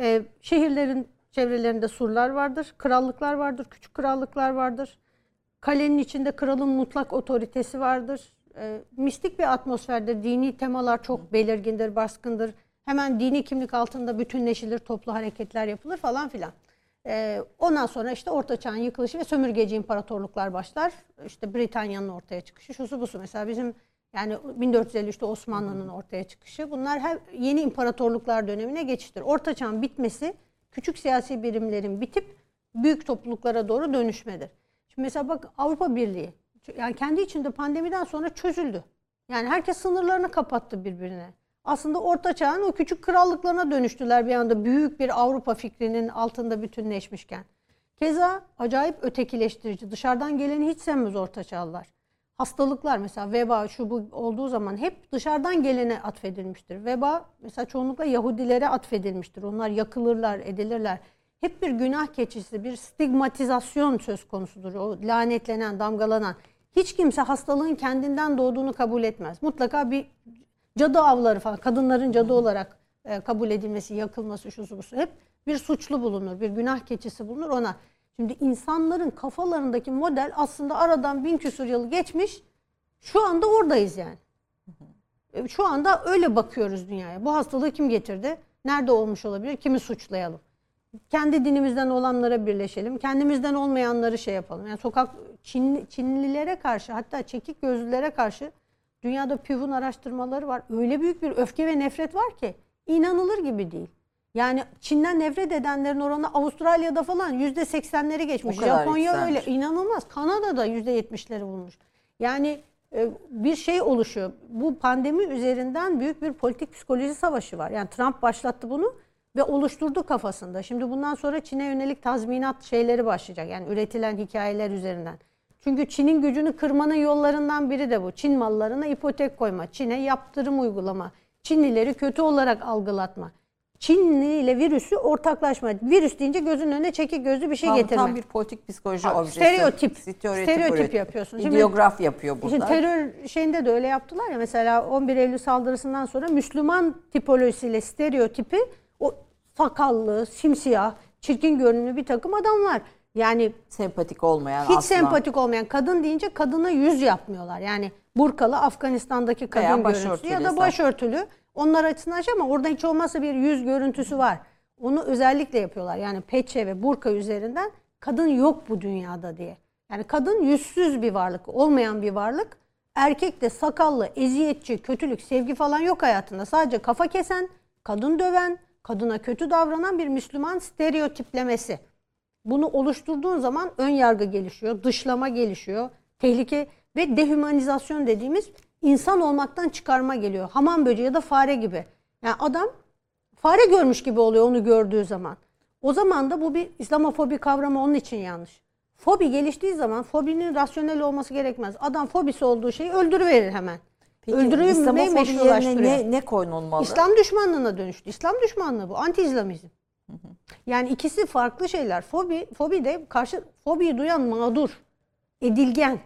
C: E, şehirlerin çevrelerinde surlar vardır, krallıklar vardır, küçük krallıklar vardır. Kalenin içinde kralın mutlak otoritesi vardır. E, mistik bir atmosferde dini temalar çok belirgindir, baskındır. Hemen dini kimlik altında bütünleşilir, toplu hareketler yapılır falan filan. E, ondan sonra işte Orta Çağ'ın yıkılışı ve sömürgeci imparatorluklar başlar. İşte Britanya'nın ortaya çıkışı, şusu busu. Mesela bizim yani 1453'te Osmanlı'nın ortaya çıkışı. Bunlar her yeni imparatorluklar dönemine geçiştir. Orta Çağ'ın bitmesi küçük siyasi birimlerin bitip büyük topluluklara doğru dönüşmedir. Mesela bak Avrupa Birliği yani kendi içinde pandemiden sonra çözüldü. Yani herkes sınırlarını kapattı birbirine. Aslında Orta Çağ'ın o küçük krallıklarına dönüştüler bir anda büyük bir Avrupa fikrinin altında bütünleşmişken. Keza acayip ötekileştirici. Dışarıdan geleni hiç sevmez Orta Çağlılar. Hastalıklar mesela veba şu bu olduğu zaman hep dışarıdan gelene atfedilmiştir. Veba mesela çoğunlukla Yahudilere atfedilmiştir. Onlar yakılırlar, edilirler. Hep bir günah keçisi, bir stigmatizasyon söz konusudur. O lanetlenen, damgalanan. Hiç kimse hastalığın kendinden doğduğunu kabul etmez. Mutlaka bir cadı avları falan, kadınların cadı olarak e, kabul edilmesi, yakılması, şusu busu. Hep bir suçlu bulunur, bir günah keçisi bulunur ona. Şimdi insanların kafalarındaki model aslında aradan bin küsur yıl geçmiş. Şu anda oradayız yani. E, Şu anda öyle bakıyoruz dünyaya. Bu hastalığı kim getirdi? Nerede olmuş olabilir? Kimi suçlayalım? Kendi dinimizden olanlara birleşelim. Kendimizden olmayanları şey yapalım. Yani sokak Çin, Çinlilere karşı hatta çekik gözlülere karşı dünyada PÜV'ün araştırmaları var. Öyle büyük bir öfke ve nefret var ki inanılır gibi değil. Yani Çin'den nefret edenlerin oranı Avustralya'da falan yüzde seksenleri geçmiş. Japonya öyle
B: yükselmiş.
C: inanılmaz. Kanada'da yüzde yetmişleri bulmuş. Yani e, bir şey oluşuyor. Bu pandemi üzerinden büyük bir politik psikoloji savaşı var. Yani Trump başlattı bunu ve oluşturdu kafasında. Şimdi bundan sonra Çin'e yönelik tazminat şeyleri başlayacak. Yani üretilen hikayeler üzerinden. Çünkü Çin'in gücünü kırmanın yollarından biri de bu. Çin mallarına ipotek koyma, Çin'e yaptırım uygulama, Çinlileri kötü olarak algılatma. Çinli ile virüsü ortaklaşma. Virüs deyince gözün önüne çekik gözlü bir şey
B: Tam,
C: getirme.
B: tam bir politik psikoloji objesi.
C: stereotip.
B: Stereotip,
C: Stereotip yapıyorsun.
B: İdeograf yapıyor burada.
C: Şimdi terör şeyinde de öyle yaptılar ya mesela 11 Eylül saldırısından sonra Müslüman tipolojisiyle stereotipi o sakallı, simsiyah, çirkin görünümlü bir takım adamlar. Yani
B: Sempatik olmayan
C: hiç
B: asla.
C: sempatik olmayan kadın deyince kadına yüz yapmıyorlar. Yani burkalı Afganistan'daki kadın görüntüsü ya da başörtülü. Onlar açısından şey ama orada hiç olmazsa bir yüz görüntüsü var. Onu özellikle yapıyorlar. Yani peçe ve burka üzerinden kadın yok bu dünyada diye. Yani kadın yüzsüz bir varlık, olmayan bir varlık. Erkek de sakallı, eziyetçi, kötülük, sevgi falan yok hayatında. Sadece kafa kesen, kadın döven, kadına kötü davranan bir Müslüman stereotiplemesi. Bunu oluşturduğun zaman ön yargı gelişiyor, dışlama gelişiyor, tehlike ve dehumanizasyon dediğimiz insan olmaktan çıkarma geliyor. Hamam böceği ya da fare gibi. Yani adam fare görmüş gibi oluyor onu gördüğü zaman. O zaman da bu bir İslamofobi kavramı onun için yanlış. Fobi geliştiği zaman fobinin rasyonel olması gerekmez. Adam fobisi olduğu şeyi öldürüverir hemen.
B: Peki İslamofobi
C: meşrulaştırıyor.
B: ne, ne konulmalı?
C: İslam düşmanlığına dönüştü. İslam düşmanlığı bu. Anti-İslamizm. Yani ikisi farklı şeyler. Fobi, fobi de karşı fobiyi duyan mağdur, edilgen.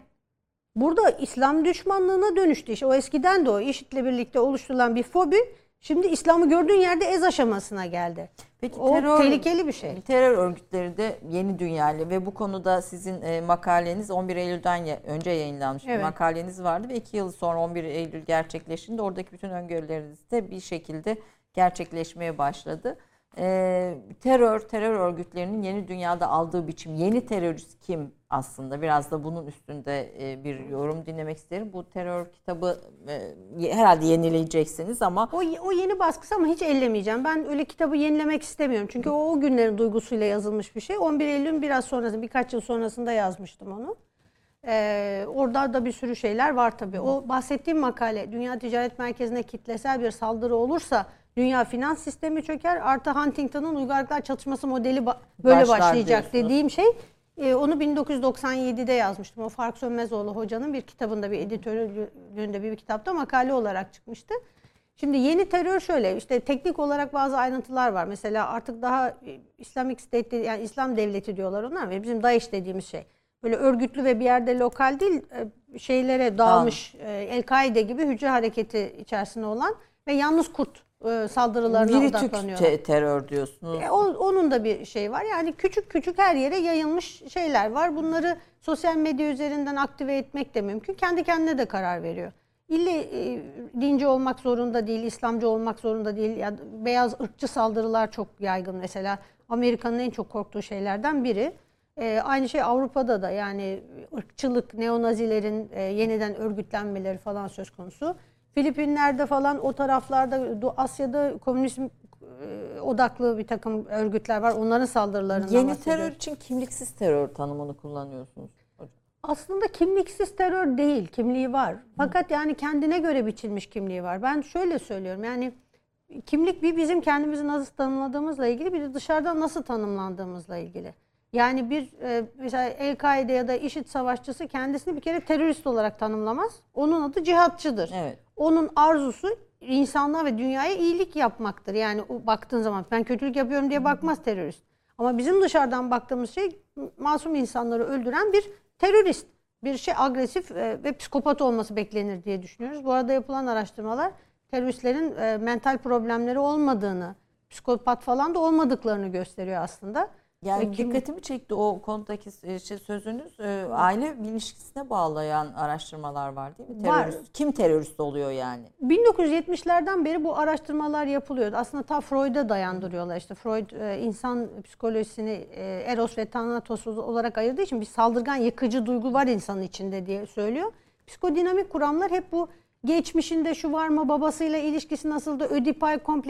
C: Burada İslam düşmanlığına dönüştü. İşte o eskiden de o IŞİD'le birlikte oluşturulan bir fobi şimdi İslam'ı gördüğün yerde ez aşamasına geldi.
B: Peki
C: O
B: terör,
C: tehlikeli bir şey.
B: Terör örgütleri de yeni dünyalı ve bu konuda sizin e, makaleniz 11 Eylül'den ya- önce yayınlanmış bir
C: Evet.
B: makaleniz vardı ve 2 yıl sonra 11 Eylül gerçekleştiğinde oradaki bütün öngörüleriniz de bir şekilde gerçekleşmeye başladı. E, terör, terör örgütlerinin yeni dünyada aldığı biçim, yeni terörist kim aslında? Biraz da bunun üstünde e, bir yorum dinlemek isterim. Bu terör kitabı e, herhalde yenileyeceksiniz ama
C: O, o yeni baskısı ama hiç ellemeyeceğim. Ben öyle kitabı yenilemek istemiyorum. Çünkü o, o günlerin duygusuyla yazılmış bir şey. 11 Eylül'ün biraz sonrasında, birkaç yıl sonrasında yazmıştım onu. Ee, orada da bir sürü şeyler var tabii. O bahsettiğim makale Dünya Ticaret Merkezi'ne kitlesel bir saldırı olursa dünya finans sistemi çöker. Artı Huntington'ın uygarlıklar çatışması modeli ba- böyle
B: Başlar
C: başlayacak
B: diyorsunuz.
C: dediğim şey. e, onu 1997'de yazmıştım. O Faruk Sönmezoğlu hocanın bir kitabında, bir editörlüğünde bir kitapta makale olarak çıkmıştı. Şimdi yeni terör şöyle işte teknik olarak bazı ayrıntılar var. Mesela artık daha e, Islamic State yani İslam devleti diyorlar onlar ve bizim DAEŞ dediğimiz şey. Böyle örgütlü ve bir yerde lokal değil e, şeylere dağılmış El-Kaide gibi hücre hareketi içerisinde olan ve yalnız kurt e, saldırılarına
B: biri
C: odaklanıyorlar.
B: te- terör diyorsunuz.
C: E, o- onun da bir şey var. Yani küçük küçük her yere yayılmış şeyler var. Bunları sosyal medya üzerinden aktive etmek de mümkün. Kendi kendine de karar veriyor. İlle e, dinci olmak zorunda değil, İslamcı olmak zorunda değil. Ya, beyaz ırkçı saldırılar çok yaygın mesela. Amerika'nın en çok korktuğu şeylerden biri. E, aynı şey Avrupa'da da yani ırkçılık, neonazilerin e, yeniden örgütlenmeleri falan söz konusu. Filipinler'de falan o taraflarda Asya'da komünizm e, odaklı bir takım örgütler var. Onların saldırılarından
B: Yeni terör için kimliksiz terör tanımını kullanıyorsunuz.
C: Aslında kimliksiz terör değil, kimliği var. Fakat yani kendine göre biçilmiş kimliği var. Ben şöyle söylüyorum yani kimlik bir bizim kendimizi nasıl tanımladığımızla ilgili bir de dışarıdan nasıl tanımlandığımızla ilgili. Yani bir e, mesela El-Kaide ya da IŞİD savaşçısı kendisini bir kere terörist olarak tanımlamaz. Onun adı cihatçıdır.
B: Evet.
C: Onun arzusu insanlığa ve dünyaya iyilik yapmaktır. Yani o baktığın zaman ben kötülük yapıyorum diye bakmaz terörist. Ama bizim dışarıdan baktığımız şey masum insanları öldüren bir terörist. Bir şey agresif e, ve psikopat olması beklenir diye düşünüyoruz. Bu arada yapılan araştırmalar teröristlerin e, mental problemleri olmadığını, psikopat falan da olmadıklarını gösteriyor aslında.
B: Yani
C: Ve kim-
B: dikkatimi çekti o konudaki e, şey sözünüz. e, aile ilişkisine bağlayan araştırmalar var değil mi?
C: Var.
B: Terörist, kim terörist oluyor yani?
C: 1970'lerden beri bu araştırmalar yapılıyor. Aslında ta Freud'a dayandırıyorlar. İşte Freud e, insan psikolojisini e, Eros ve Thanatos olarak ayırdığı için bir saldırgan yıkıcı duygu var insanın içinde diye söylüyor. Psikodinamik kuramlar hep bu geçmişinde şu var mı babasıyla ilişkisi nasıldı ödipal kompleks